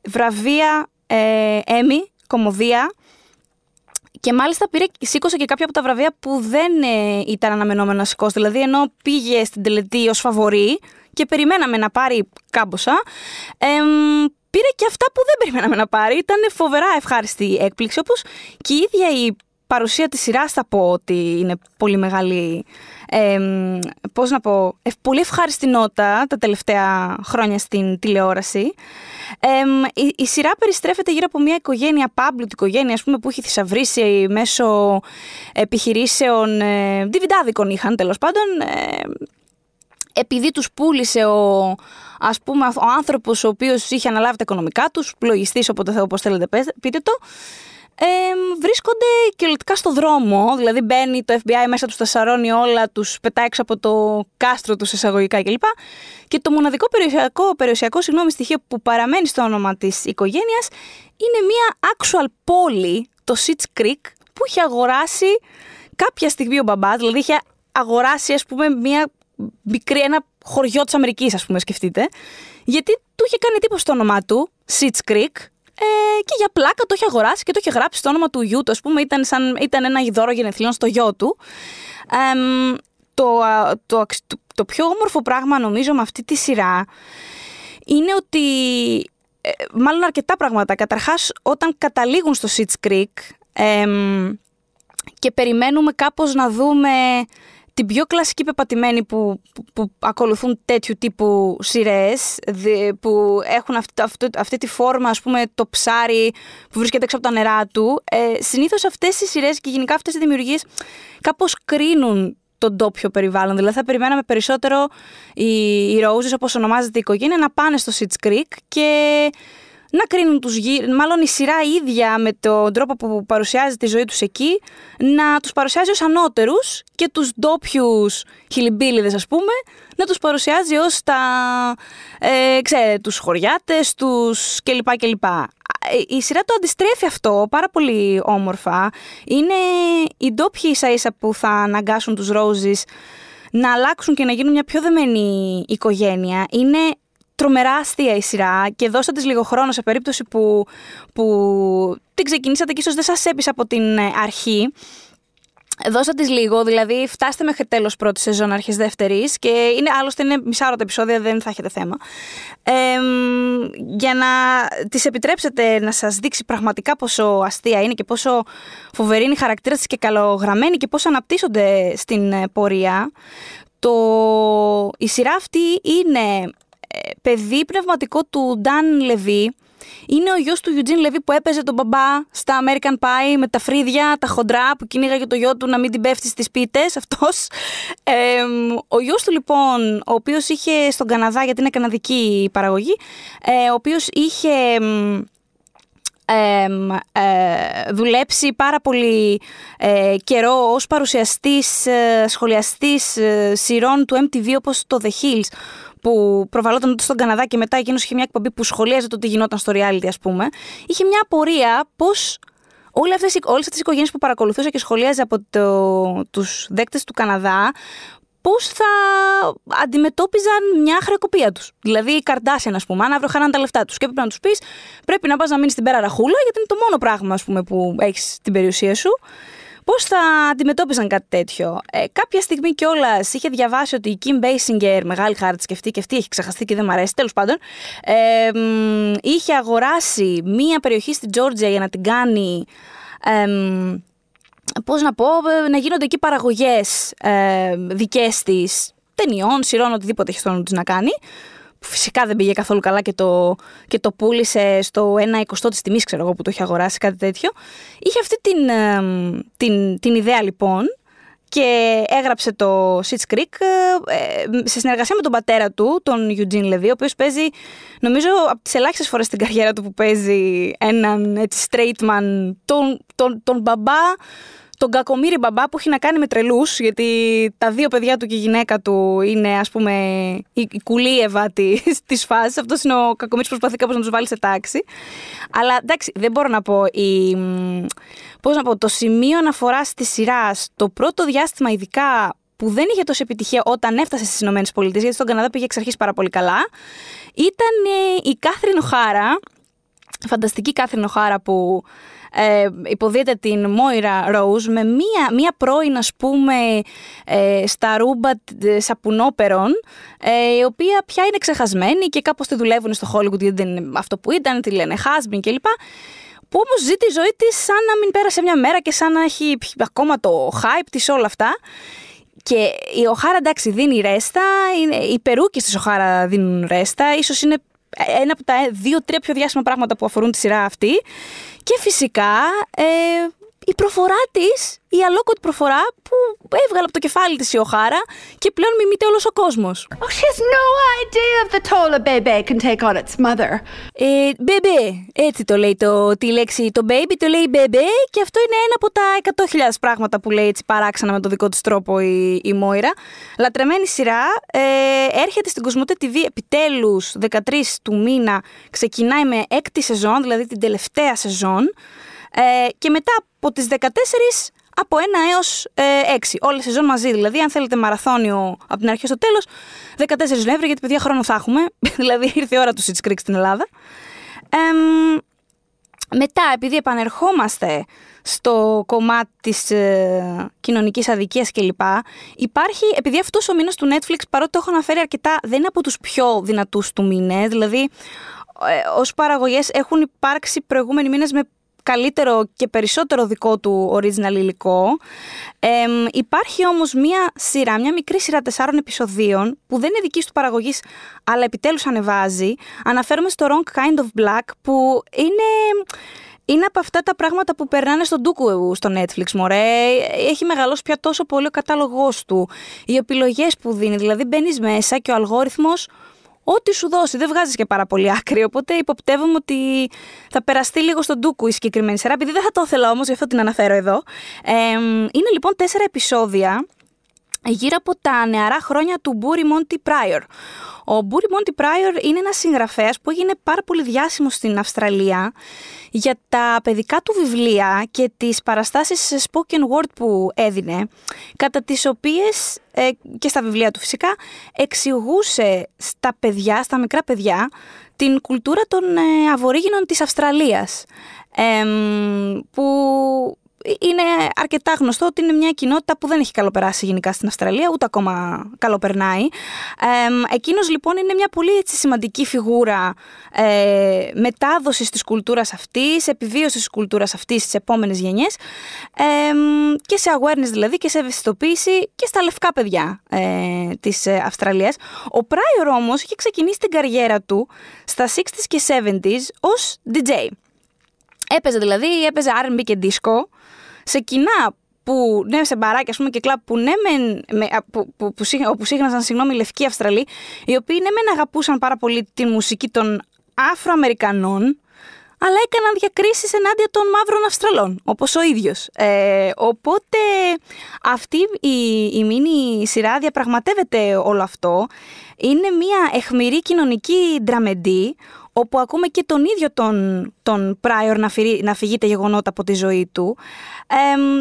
S1: βραβεία ε, Emmy, κομμωδία, και μάλιστα πήρε, σήκωσε και κάποια από τα βραβεία που δεν ε, ήταν αναμενόμενο να σηκώσει. Δηλαδή, ενώ πήγε στην τελετή ως φαβορή και περιμέναμε να πάρει κάμποσα, πήρε και αυτά που δεν περιμέναμε να πάρει. Ήταν φοβερά ευχάριστη έκπληξη, όπως και η ίδια η παρουσία της σειράς θα πω ότι είναι πολύ μεγάλη, ε, πώς να πω, πολύ ευχάριστη νότα τα τελευταία χρόνια στην τηλεόραση. η, η, σειρά περιστρέφεται γύρω από μια οικογένεια, πάμπλουτ οικογένεια, ας πούμε, που έχει θησαυρίσει μέσω επιχειρήσεων, ε, διβιντάδικων είχαν τέλος πάντων, ε, επειδή τους πούλησε ο, ας πούμε, ο άνθρωπος ο οποίος είχε αναλάβει τα οικονομικά τους, πλογιστής, όποτε, όπως θέλετε πείτε το, ε, βρίσκονται κυριολεκτικά στο δρόμο. Δηλαδή μπαίνει το FBI μέσα τους, τα σαρώνει όλα, τους πετάει έξω από το κάστρο τους εισαγωγικά κλπ. Και το μοναδικό περιουσιακό, περιουσιακό συγγνώμη, στοιχείο που παραμένει στο όνομα της οικογένειας είναι μια actual πόλη, το Sitch Creek, που είχε αγοράσει κάποια στιγμή ο μπαμπάς, δηλαδή είχε αγοράσει, ας πούμε, μια μικρή, ένα χωριό της Αμερικής, ας πούμε, σκεφτείτε. Γιατί του είχε κάνει τύπο στο όνομά του, Sitch Creek, ε, και για πλάκα το είχε αγοράσει και το είχε γράψει στο όνομα του γιού του. Α πούμε, ήταν, σαν, ήταν ένα δώρο γενεθλίων στο γιο του. Ε, το, το, το, το, πιο όμορφο πράγμα νομίζω με αυτή τη σειρά είναι ότι. Ε, μάλλον αρκετά πράγματα. Καταρχάς, όταν καταλήγουν στο Sitch Creek ε, και περιμένουμε κάπως να δούμε την πιο κλασική πεπατημένη που, που, ακολουθούν τέτοιου τύπου σειρές, που έχουν αυτή, αυτή, αυτή, τη φόρμα, ας πούμε, το ψάρι που βρίσκεται έξω από τα νερά του. Ε, Συνήθως αυτές οι σειρές και γενικά αυτές οι δημιουργίες κάπως κρίνουν τον τόπιο περιβάλλον. Δηλαδή, θα περιμέναμε περισσότερο οι, οι Roses, όπως ονομάζεται η οικογένεια, να πάνε στο Sitch Creek και να κρίνουν τους γύρω, μάλλον η σειρά ίδια με τον τρόπο που παρουσιάζει τη ζωή τους εκεί, να τους παρουσιάζει ως ανώτερους και τους ντόπιους χιλιμπίλιδες ας πούμε, να τους παρουσιάζει ως τα, ε, ξέρετε, τους χωριάτες, τους κλπ. κλπ. Ε, η σειρά το αντιστρέφει αυτό πάρα πολύ όμορφα. Είναι οι ντόπιοι ίσα ίσα που θα αναγκάσουν τους Ρόζις να αλλάξουν και να γίνουν μια πιο δεμένη οικογένεια. Είναι τρομερά αστεία η σειρά και δώστε της λίγο χρόνο σε περίπτωση που, που την ξεκινήσατε και ίσως δεν σας έπεισε από την ε, αρχή. Δώστε της λίγο, δηλαδή φτάστε μέχρι τέλος πρώτης σεζόν, αρχέ δεύτερης και είναι, άλλωστε είναι μισάρωτα επεισόδια, δεν θα έχετε θέμα. Ε, για να της επιτρέψετε να σας δείξει πραγματικά πόσο αστεία είναι και πόσο φοβερή είναι η χαρακτήρα της και καλογραμμένη και πώς αναπτύσσονται στην ε, πορεία. Το... Η σειρά αυτή είναι παιδί πνευματικό του Νταν Λεβί. Είναι ο γιος του Eugene Λεβί που έπαιζε τον μπαμπά στα American Pie με τα φρύδια, τα χοντρά που κυνήγαγε το γιο του να μην την πέφτει στις πίτες. Αυτός. ο γιος του λοιπόν, ο οποίος είχε στον Καναδά, γιατί είναι καναδική παραγωγή, ε, ο οποίος είχε. Ε, δουλέψει πάρα πολύ ε, καιρό ως παρουσιαστής, ε, σχολιαστής ε, σειρών του MTV όπως το The Hills που προβαλόταν τότε στον Καναδά και μετά εκείνος είχε μια εκπομπή που σχολίαζε το τι γινόταν στο reality, ας πούμε, είχε μια απορία πώς όλες αυτές όλες αυτές οι οικογένειες που παρακολουθούσε και σχολίαζε από το, τους δέκτες του Καναδά, πώς θα αντιμετώπιζαν μια χρεοκοπία τους. Δηλαδή, οι Καρντάσιαν, ας πούμε, αν αύριο χάναν τα λεφτά τους και έπρεπε να τους πεις: Πρέπει να πας να μείνεις στην πέρα ραχούλα, γιατί είναι το μόνο πράγμα ας πούμε, που έχεις στην περιουσία σου. Πώς θα αντιμετώπιζαν κάτι τέτοιο; Ε, κάποια στιγμή κιόλας είχε διαβάσει ότι η Kim Basinger, μεγάλη χάρη και αυτή και αυτή έχει ξεχαστεί και δεν μου αρέσει, τέλος πάντων, ε, είχε αγοράσει μία περιοχή στην Τζόρτζια για να την κάνει. Ε, πώς να πω, να γίνονται εκεί παραγωγές ε, δικές της ταινιών, σειρών, οτιδήποτε έχει στο να κάνει φυσικά δεν πήγε καθόλου καλά και το, και το πούλησε στο 1 εικοστό της τιμής, ξέρω εγώ, που το είχε αγοράσει, κάτι τέτοιο. Είχε αυτή την, ε, την, την ιδέα λοιπόν και έγραψε το Sitch Creek ε, σε συνεργασία με τον πατέρα του, τον Eugene Levy, ο οποίος παίζει, νομίζω, από τις ελάχιστες φορές στην καριέρα του που παίζει έναν έτσι, straight man, τον, τον, τον μπαμπά τον κακομύρι μπαμπά που έχει να κάνει με τρελούς, γιατί τα δύο παιδιά του και η γυναίκα του είναι, ας πούμε, η, η κουλίεβα της φάσης. Αυτός είναι ο κακομύρι που προσπαθεί κάπως να τους βάλει σε τάξη. Αλλά εντάξει, δεν μπορώ να πω. Η, πώς να πω, το σημείο αναφοράς τη σειρά, το πρώτο διάστημα ειδικά που δεν είχε τόση επιτυχία όταν έφτασε στις ΗΠΑ, γιατί στον Καναδά πήγε εξ αρχής πάρα πολύ καλά, ήταν ε, η Κάθριν Οχάρα, φανταστική Κάθριν Οχάρα που ε, υποδίεται την Μόιρα Ρόουζ με μία, μία πρώην ας πούμε ε, στα ρούμπα σαπουνόπερων ε, η οποία πια είναι ξεχασμένη και κάπως τη δουλεύουν στο Hollywood γιατί δεν είναι αυτό που ήταν, τη λένε husband κλπ που όμως ζει τη ζωή της σαν να μην πέρασε μια μέρα και σαν να έχει ακόμα το hype της όλα αυτά. Και η Οχάρα εντάξει δίνει ρέστα, είναι, οι περούκες της Οχάρα δίνουν ρέστα, ίσως είναι ένα από τα δύο-τρία πιο διάσημα πράγματα που αφορούν τη σειρά αυτή. Και φυσικά ε, η προφορά της, η αλόκοτη προφορά που έβγαλε από το κεφάλι της η Οχάρα και πλέον μιμείται όλος ο κόσμος.
S5: Oh, she has no idea of the toll a baby can take on its mother.
S1: Ε, μπέμπε, έτσι το λέει το, τη λέξη το baby, το λέει μπέμπε και αυτό είναι ένα από τα 100.000 πράγματα που λέει έτσι παράξενα με το δικό της τρόπο η, η Μόιρα. Λατρεμένη σειρά, ε, έρχεται στην Κοσμοτέ TV επιτέλους 13 του μήνα, ξεκινάει με έκτη σεζόν, δηλαδή την τελευταία σεζόν. Ε, και μετά από τις 14 από 1 έως ε, 6. Όλες σεζόν μαζί. Δηλαδή, αν θέλετε μαραθώνιο από την αρχή στο τέλος, 14 Νοέμβρη, γιατί παιδιά χρόνο θα έχουμε. δηλαδή, ήρθε η ώρα του Sitch Creek στην Ελλάδα. Ε, μετά, επειδή επανερχόμαστε στο κομμάτι της ε, κοινωνικής αδικίας κλπ. Υπάρχει, επειδή αυτός ο μήνας του Netflix, παρότι το έχω αναφέρει αρκετά, δεν είναι από τους πιο δυνατούς του μήνε, δηλαδή ε, ως παραγωγές έχουν υπάρξει προηγούμενοι μήνες με καλύτερο και περισσότερο δικό του original υλικό. Ε, υπάρχει όμως μία σειρά, μια μικρή σειρά τεσσάρων επεισοδίων που δεν είναι δική του παραγωγής αλλά επιτέλους ανεβάζει. Αναφέρομαι στο Wrong Kind of Black που είναι... Είναι από αυτά τα πράγματα που περνάνε στον ντούκου στο Netflix, μωρέ. Έχει μεγαλώσει πια τόσο πολύ ο κατάλογός του. Οι επιλογές που δίνει, δηλαδή μπαίνεις μέσα και ο αλγόριθμος ό,τι σου δώσει. Δεν βγάζεις και πάρα πολύ άκρη. Οπότε υποπτεύομαι ότι θα περαστεί λίγο στον ντούκου η συγκεκριμένη σειρά. Επειδή δεν θα το ήθελα όμως, γι' αυτό την αναφέρω εδώ. Ε, είναι λοιπόν τέσσερα επεισόδια γύρω από τα νεαρά χρόνια του Μπούρι Μόντι Πράιορ. Ο Μπούρι Μόντι Πράιορ είναι ένας συγγραφέας που έγινε πάρα πολύ διάσημος στην Αυστραλία για τα παιδικά του βιβλία και τις παραστάσεις spoken word που έδινε, κατά τις οποίες ε, και στα βιβλία του φυσικά εξηγούσε στα παιδιά, στα μικρά παιδιά, την κουλτούρα των ε, αβορήγινων της Αυστραλίας. που είναι αρκετά γνωστό ότι είναι μια κοινότητα που δεν έχει καλοπεράσει γενικά στην Αυστραλία, ούτε ακόμα καλοπερνάει. Ε, εκείνος λοιπόν είναι μια πολύ έτσι, σημαντική φιγούρα ε, μετάδοσης της κουλτούρας αυτής, επιβίωσης της κουλτούρας αυτής στις επόμενες γενιές ε, και σε awareness δηλαδή και σε ευαισθητοποίηση και στα λευκά παιδιά ε, της ε, Αυστραλίας. Ο Πράιορ όμως είχε ξεκινήσει την καριέρα του στα 60s και 70s ως DJ. Έπαιζε δηλαδή, έπαιζε R&B και disco σε κοινά που, ναι, σε μπαράκια, ας πούμε, και κλαμπ που ναι, με, με, που, που, που, όπου σύγχναζαν, συγγνώμη, λευκοί Αυστραλοί, οι οποίοι ναι, μεν αγαπούσαν πάρα πολύ τη μουσική των Αφροαμερικανών, αλλά έκαναν διακρίσεις ενάντια των μαύρων Αυστραλών, όπως ο ίδιος. Ε, οπότε αυτή η, η μίνι σειρά διαπραγματεύεται όλο αυτό. Είναι μια εχμηρή κοινωνική ντραμεντή, όπου ακούμε και τον ίδιο τον, τον Πράιορ να, φυγεί, να φυγεί τα γεγονότα από τη ζωή του.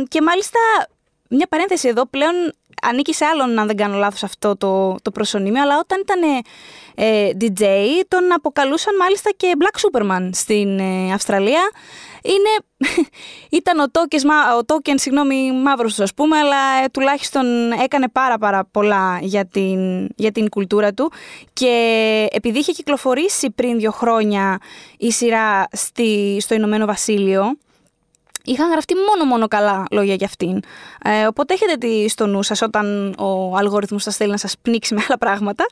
S1: και μάλιστα, μια παρένθεση εδώ, πλέον ανήκει σε άλλον, αν δεν κάνω λάθος, αυτό το, το προσωνύμιο, αλλά όταν ήταν ε, DJ, τον αποκαλούσαν μάλιστα και Black Superman στην ε, Αυστραλία. Είναι, ήταν ο Tokens, ο Token, συγγνώμη, μαύρος ας πούμε, αλλά ε, τουλάχιστον έκανε πάρα πάρα πολλά για την, για την κουλτούρα του και επειδή είχε κυκλοφορήσει πριν δύο χρόνια η σειρά στη, στο Ηνωμένο Βασίλειο, είχαν γραφτεί μόνο μόνο καλά λόγια για αυτήν. Ε, οπότε έχετε τη στο νου σας όταν ο αλγόριθμος σας θέλει να σας πνίξει με άλλα πράγματα.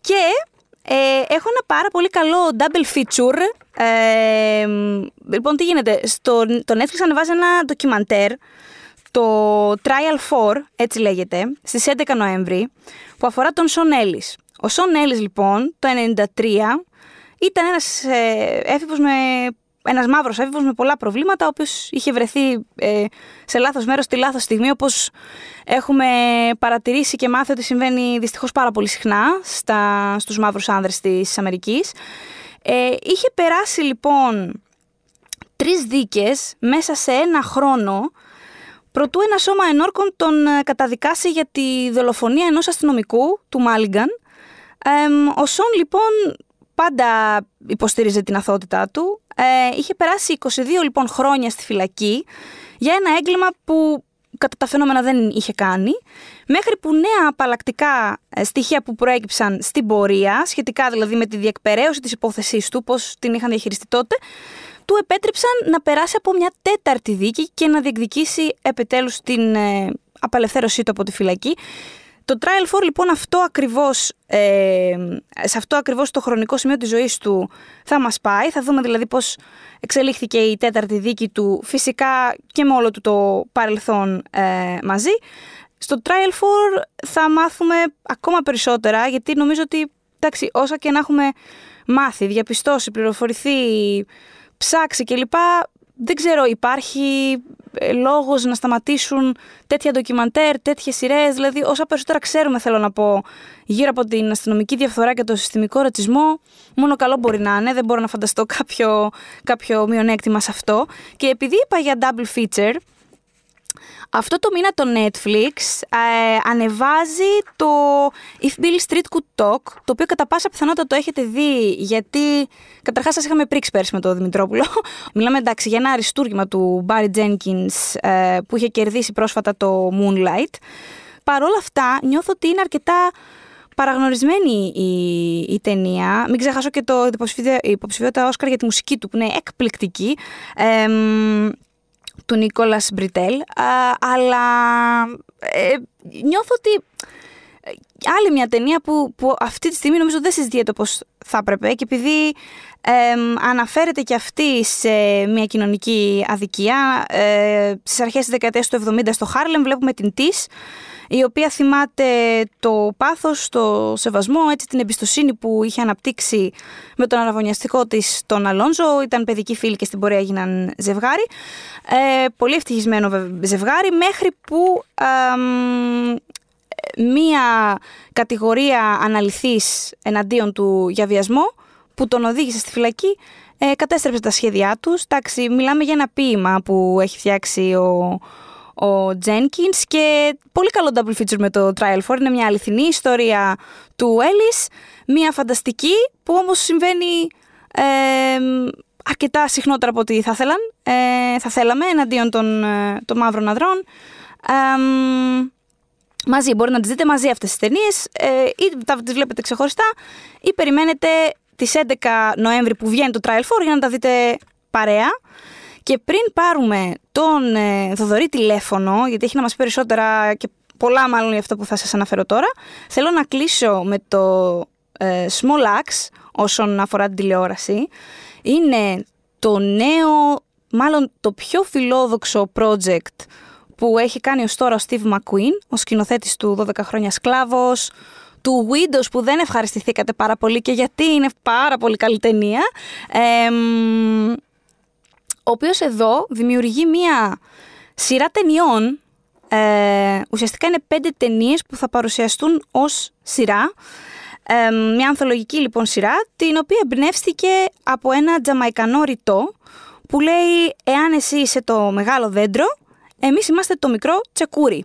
S1: Και ε, έχω ένα πάρα πολύ καλό double feature. Ε, λοιπόν, τι γίνεται; Στο το Netflix ανεβάζει ένα ντοκιμαντέρ, το Trial 4, έτσι λέγεται, στις 11 Νοέμβρη, που αφορά τον Σον Έλλης. Ο Σον Έλλης, λοιπόν, το 1993, ήταν ένας ε, έφηβος με ένας μαύρος έφηβος με πολλά προβλήματα, ο οποίος είχε βρεθεί ε, σε λάθος μέρος στη λάθος στιγμή, όπως έχουμε παρατηρήσει και μάθει ότι συμβαίνει δυστυχώς πάρα πολύ συχνά στα, στους μαύρους άνδρες της Αμερικής. Ε, είχε περάσει λοιπόν τρεις δίκες μέσα σε ένα χρόνο προτού ένα σώμα ενόρκων τον ε, καταδικάσει για τη δολοφονία ενός αστυνομικού του Μάλιγκαν. ο Σον λοιπόν πάντα υποστήριζε την αθότητά του. Ε, είχε περάσει 22 λοιπόν χρόνια στη φυλακή για ένα έγκλημα που κατά τα φαινόμενα δεν είχε κάνει, μέχρι που νέα απαλλακτικά ε, στοιχεία που προέκυψαν στην πορεία, σχετικά δηλαδή με τη διεκπαιρέωση της υπόθεσής του, πώς την είχαν διαχειριστεί τότε, του επέτρεψαν να περάσει από μια τέταρτη δίκη και να διεκδικήσει επιτέλους την ε, απελευθέρωσή του από τη φυλακή. Το Trial 4 λοιπόν αυτό ακριβώς, ε, σε αυτό ακριβώς το χρονικό σημείο της ζωής του θα μας πάει. Θα δούμε δηλαδή πώς εξελίχθηκε η τέταρτη δίκη του φυσικά και με όλο του το παρελθόν ε, μαζί. Στο Trial 4 θα μάθουμε ακόμα περισσότερα γιατί νομίζω ότι εντάξει, όσα και να έχουμε μάθει, διαπιστώσει, πληροφορηθεί, ψάξει κλπ. Δεν ξέρω, υπάρχει ε, λόγος να σταματήσουν τέτοια ντοκιμαντέρ, τέτοιες σειρές, δηλαδή όσα περισσότερα ξέρουμε θέλω να πω γύρω από την αστυνομική διαφθορά και το συστημικό ρατσισμό, μόνο καλό μπορεί να είναι, δεν μπορώ να φανταστώ κάποιο, κάποιο μειονέκτημα σε αυτό. Και επειδή είπα για double feature, αυτό το μήνα το Netflix ε, ανεβάζει το If Bill Street Could Talk, το οποίο κατά πάσα πιθανότητα το έχετε δει, γιατί καταρχάς σας είχαμε πρίξει πέρσι με τον Δημητρόπουλο. Μιλάμε εντάξει για ένα αριστούργημα του Barry Jenkins ε, που είχε κερδίσει πρόσφατα το Moonlight. Παρ' όλα αυτά νιώθω ότι είναι αρκετά παραγνωρισμένη η, η ταινία. Μην ξεχάσω και το υποψηφιότητα Όσκαρ για τη μουσική του που είναι εκπληκτική. Ε, του Νίκολας Μπριτέλ, αλλά ε, νιώθω ότι ε, άλλη μια ταινία που, που αυτή τη στιγμή νομίζω δεν συζητιέται όπως θα έπρεπε και επειδή αναφέρεται και αυτή σε μια κοινωνική αδικία ε, στις αρχές της δεκαετίας του 70 στο Χάρλεμ βλέπουμε την Της η οποία θυμάται το πάθος, το σεβασμό, έτσι την εμπιστοσύνη που είχε αναπτύξει με τον αραβωνιαστικό της τον Αλόνζο. Ήταν παιδική φίλη και στην πορεία έγιναν ζευγάρι. Ε, πολύ ευτυχισμένο ζευγάρι μέχρι που μία κατηγορία αναλυθής εναντίον του για βιασμό που τον οδήγησε στη φυλακή ε, κατέστρεψε τα σχέδιά τους. Εντάξει, μιλάμε για ένα ποίημα που έχει φτιάξει ο, ο Jenkins και πολύ καλό double feature με το Trial 4. Είναι μια αληθινή ιστορία του Ellis, μια φανταστική που όμως συμβαίνει ε, αρκετά συχνότερα από ό,τι θα θέλαν, ε, θα θέλαμε εναντίον των, ε, των μαύρων αδρών. Μαζί, μπορεί να τις δείτε μαζί αυτές τις ταινίες ε, ή θα τις βλέπετε ξεχωριστά ή περιμένετε τις 11 Νοέμβρη που βγαίνει το Trial 4 για να τα δείτε παρέα. Και πριν πάρουμε τον ε, Θοδωρή τηλέφωνο, γιατί έχει να μας πει περισσότερα και πολλά μάλλον για αυτό που θα σας αναφέρω τώρα, θέλω να κλείσω με το ε, Small Axe όσον αφορά την τηλεόραση. Είναι το νέο, μάλλον το πιο φιλόδοξο project που έχει κάνει ως τώρα ο Steve McQueen, ο σκηνοθέτης του 12 χρόνια σκλάβος, του Windows που δεν ευχαριστηθήκατε πάρα πολύ και γιατί είναι πάρα πολύ καλή ταινία. Ε, ο οποίος εδώ δημιουργεί μία σειρά ταινιών, ε, ουσιαστικά είναι πέντε ταινίες που θα παρουσιαστούν ως σειρά, ε, μια ανθολογική λοιπόν σειρά, την οποία εμπνεύστηκε από ένα τζαμαϊκανό ρητό που λέει «Εάν εσύ είσαι το μεγάλο δέντρο, εμείς είμαστε το μικρό τσεκούρι».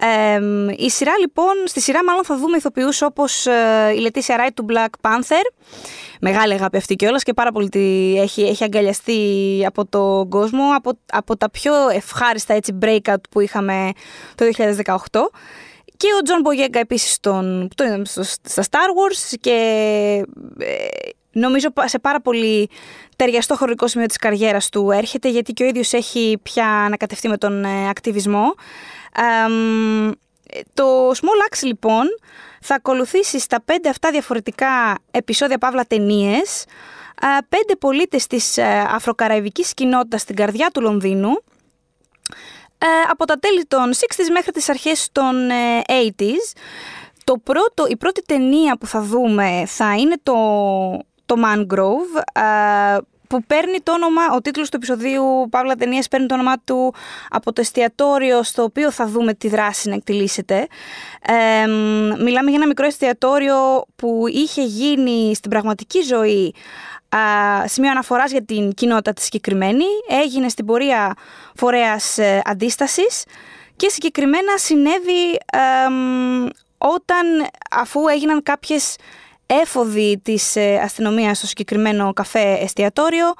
S1: Ε, η σειρά λοιπόν, στη σειρά μάλλον θα δούμε ηθοποιούς όπως ε, η Λετήσια Ράιτ του Black Panther, μεγάλη αγάπη αυτή κιόλας και πάρα πολύ τη έχει, έχει αγκαλιαστεί από τον κόσμο, από, από τα πιο ευχάριστα έτσι breakout που είχαμε το 2018. Και ο John Boyega επίσης τον, το είδαμε στα Star Wars και ε, νομίζω σε πάρα πολύ ταιριαστό χρονικό σημείο της καριέρας του έρχεται γιατί και ο ίδιος έχει πια ανακατευτεί με τον ε, ακτιβισμό. το Small Axe λοιπόν θα ακολουθήσει στα πέντε αυτά διαφορετικά επεισόδια παύλα ταινίες πέντε πολίτες της ε, αφροκαραϊβικής κοινότητας στην καρδιά του Λονδίνου ε, από τα τέλη των 60s μέχρι τις αρχές των 80s. Το πρώτο, η πρώτη ταινία που θα δούμε θα είναι το, το Mangrove, που παίρνει το όνομα, ο τίτλος του επεισοδίου Παύλα ταινία παίρνει το όνομά του από το εστιατόριο στο οποίο θα δούμε τη δράση να εκτελήσεται. Ε, μιλάμε για ένα μικρό εστιατόριο που είχε γίνει στην πραγματική ζωή α, σημείο αναφοράς για την κοινότητα τη συγκεκριμένη. Έγινε στην πορεία φορέας ε, αντίστασης και συγκεκριμένα συνέβη όταν αφού έγιναν κάποιες έφοδοι της ε, αστυνομίας στο συγκεκριμένο καφέ εστιατόριο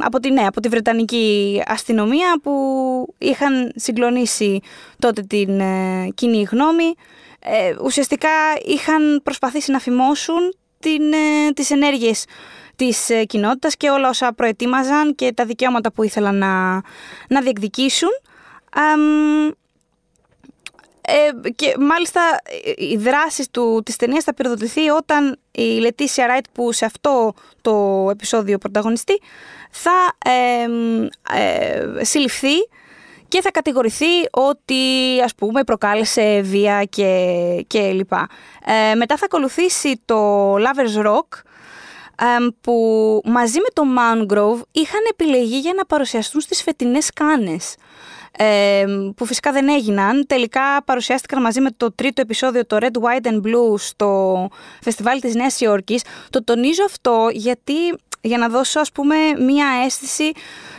S1: από τη, ναι, από τη Βρετανική αστυνομία που είχαν συγκλονίσει τότε την ε, κοινή γνώμη. Ε, ουσιαστικά είχαν προσπαθήσει να φημώσουν την, ε, τις ενέργειες της ε, κοινότητας και όλα όσα προετοίμαζαν και τα δικαιώματα που ήθελαν να, να διεκδικήσουν. Ε, και μάλιστα οι δράσεις του, της ταινίας θα πυροδοτηθεί όταν η Λετήσια Ράιτ που σε αυτό το επεισόδιο πρωταγωνιστή θα ε, συλληφθεί και θα κατηγορηθεί ότι ας πούμε προκάλεσε βία και, και λοιπά. Ε, μετά θα ακολουθήσει το Lovers Rock που μαζί με το Mangrove είχαν επιλεγεί για να παρουσιαστούν στις φετινές κάνες που φυσικά δεν έγιναν. Τελικά παρουσιάστηκαν μαζί με το τρίτο επεισόδιο, το Red, White and Blue, στο φεστιβάλ της Νέας Υόρκης. Το τονίζω αυτό γιατί για να δώσω ας πούμε μία αίσθηση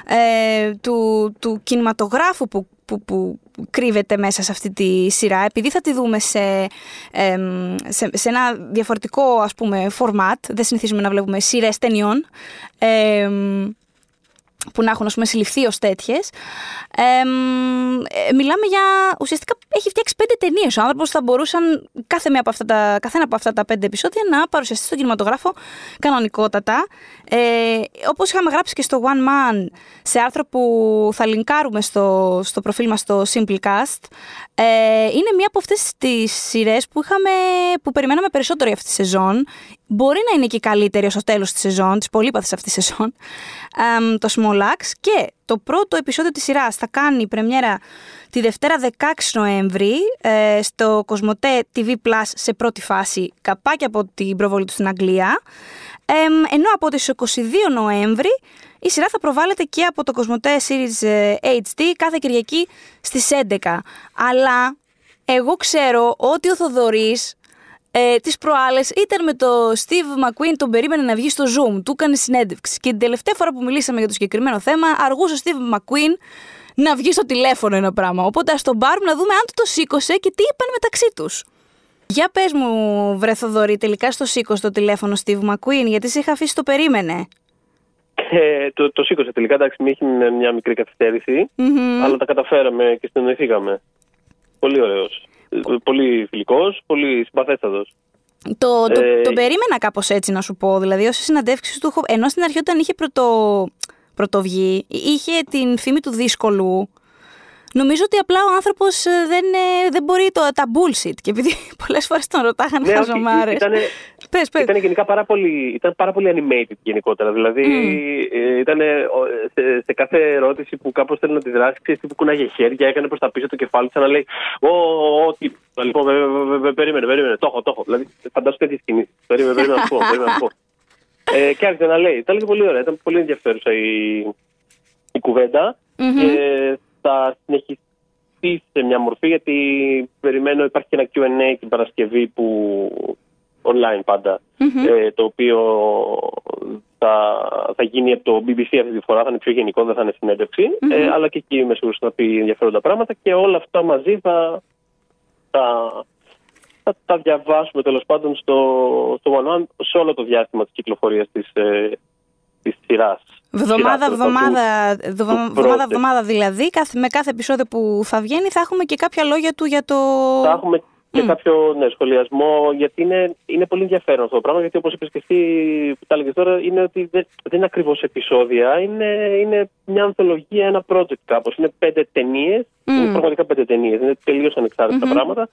S1: ε, του, του κινηματογράφου που, που, που κρύβεται μέσα σε αυτή τη σειρά επειδή θα τη δούμε σε, σε, σε, ένα διαφορετικό ας πούμε format δεν συνηθίζουμε να βλέπουμε σειρές ταινιών που να έχουν ας πούμε, συλληφθεί ως τέτοιες. Ε, μιλάμε για. Ουσιαστικά έχει φτιάξει πέντε ταινίες. Ο άνθρωπος θα μπορούσαν κάθε μία από αυτά τα, καθένα από αυτά τα πέντε επεισόδια να παρουσιαστεί στον κινηματογράφο κανονικότατα. Ε, Όπως είχαμε γράψει και στο One Man, σε άρθρο που θα λινκάρουμε στο, στο προφίλ μας στο Simplecast, ε, είναι μία από αυτές τις σειρές που, που περιμέναμε περισσότερο για αυτή τη σεζόν. Μπορεί να είναι και καλύτερη ως το τέλος της σεζόν, της πολύπαθης αυτής της σεζόν, το Small Axe. Και το πρώτο επεισόδιο της σειράς θα κάνει πρεμιέρα τη Δευτέρα 16 Νοέμβρη ε, στο Κοσμοτέ TV Plus σε πρώτη φάση, καπάκι από την προβολή του στην Αγγλία. Ε, ενώ από τις 22 Νοέμβρη η σειρά θα προβάλλεται και από το Κοσμοτέ Series HD ε, κάθε Κυριακή στις 11. Αλλά εγώ ξέρω ότι ο Θοδωρής ε, τις προάλλες ήταν με το Steve McQueen, τον περίμενε να βγει στο Zoom, του έκανε συνέντευξη. Και την τελευταία φορά που μιλήσαμε για το συγκεκριμένο θέμα, αργούσε ο Steve McQueen να βγει στο τηλέφωνο ένα πράγμα. Οπότε ας τον πάρουμε να δούμε αν το, το σήκωσε και τι είπαν μεταξύ τους. Για πες μου, βρε Θοδωρή, τελικά στο σήκωσε το τηλέφωνο Steve McQueen, γιατί σε είχα αφήσει το περίμενε.
S6: Ε, το, το σήκωσε τελικά, εντάξει, μου είχε μια μικρή αλλά τα καταφέραμε και συνεννοηθήκαμε. Πολύ ωραίος. Πολύ φιλικός, πολύ συμπαθέστατος.
S1: Το, το, ε, το περίμενα κάπως έτσι να σου πω. Δηλαδή, όσες συναντεύξεις του έχω. Ενώ στην αρχή, όταν είχε πρωτο, πρωτοβγεί, είχε την φήμη του δύσκολου. Νομίζω ότι απλά ο άνθρωπος ε, δεν, ε, δεν μπορεί το, τα bullshit. Και επειδή πολλές φορές τον ρωτάγανε ναι, χαζομάρε.
S6: Ήταν, πες, πες. ήταν γενικά πάρα πολύ, ήταν πάρα πολύ animated γενικότερα. Δηλαδή mm. ήταν σε, σε, κάθε ερώτηση που κάπως θέλει να τη δράσει, ξέρεις που κουνάγε χέρια, έκανε προς τα πίσω το κεφάλι, σαν να λέει Ω, τι. Λοιπόν, περίμενε, περίμενε, το έχω, το έχω. Δηλαδή φαντάζομαι τέτοιες κινήσεις. Περίμενε, περίμενε να πω. Περίμενε να πω. Ε, και άρχισε να λέει. Ήταν πολύ ωραία, ήταν πολύ ενδιαφέρουσα η, η κουβέντα. Mm-hmm. Και θα συνεχιστεί σε μια μορφή γιατί περιμένω υπάρχει και ένα Q&A την Παρασκευή που online παντα ε, το οποίο θα, θα γίνει από το BBC αυτή τη φορά, θα είναι πιο γενικό, δεν θα είναι συνέντευξη, ε, αλλά και εκεί είμαι σίγουρος να πει ενδιαφέροντα πράγματα και όλα αυτά μαζί θα, θα, θα τα διαβάσουμε τέλος πάντων στο, στο One One σε όλο το διάστημα της κυκλοφορίας της, ε, της σειράς.
S1: Βδομάδα, βδομάδα, βδομάδα, βδομάδα δηλαδή, με κάθε επεισόδιο που θα βγαίνει θα έχουμε και κάποια λόγια του για το...
S6: Θα έχουμε και κάποιο ναι, σχολιασμό, γιατί είναι, είναι πολύ ενδιαφέρον αυτό το πράγμα. Γιατί όπως είπες και εσύ, που τα έλεγες τώρα, είναι ότι δεν, δεν είναι ακριβώς επεισόδια. Είναι, είναι μια ανθολογία, ένα project κάπως. Είναι πέντε ταινίες. Είναι πραγματικά πέντε ταινίες. Είναι τελείως ανεξάρτητα πράγματα.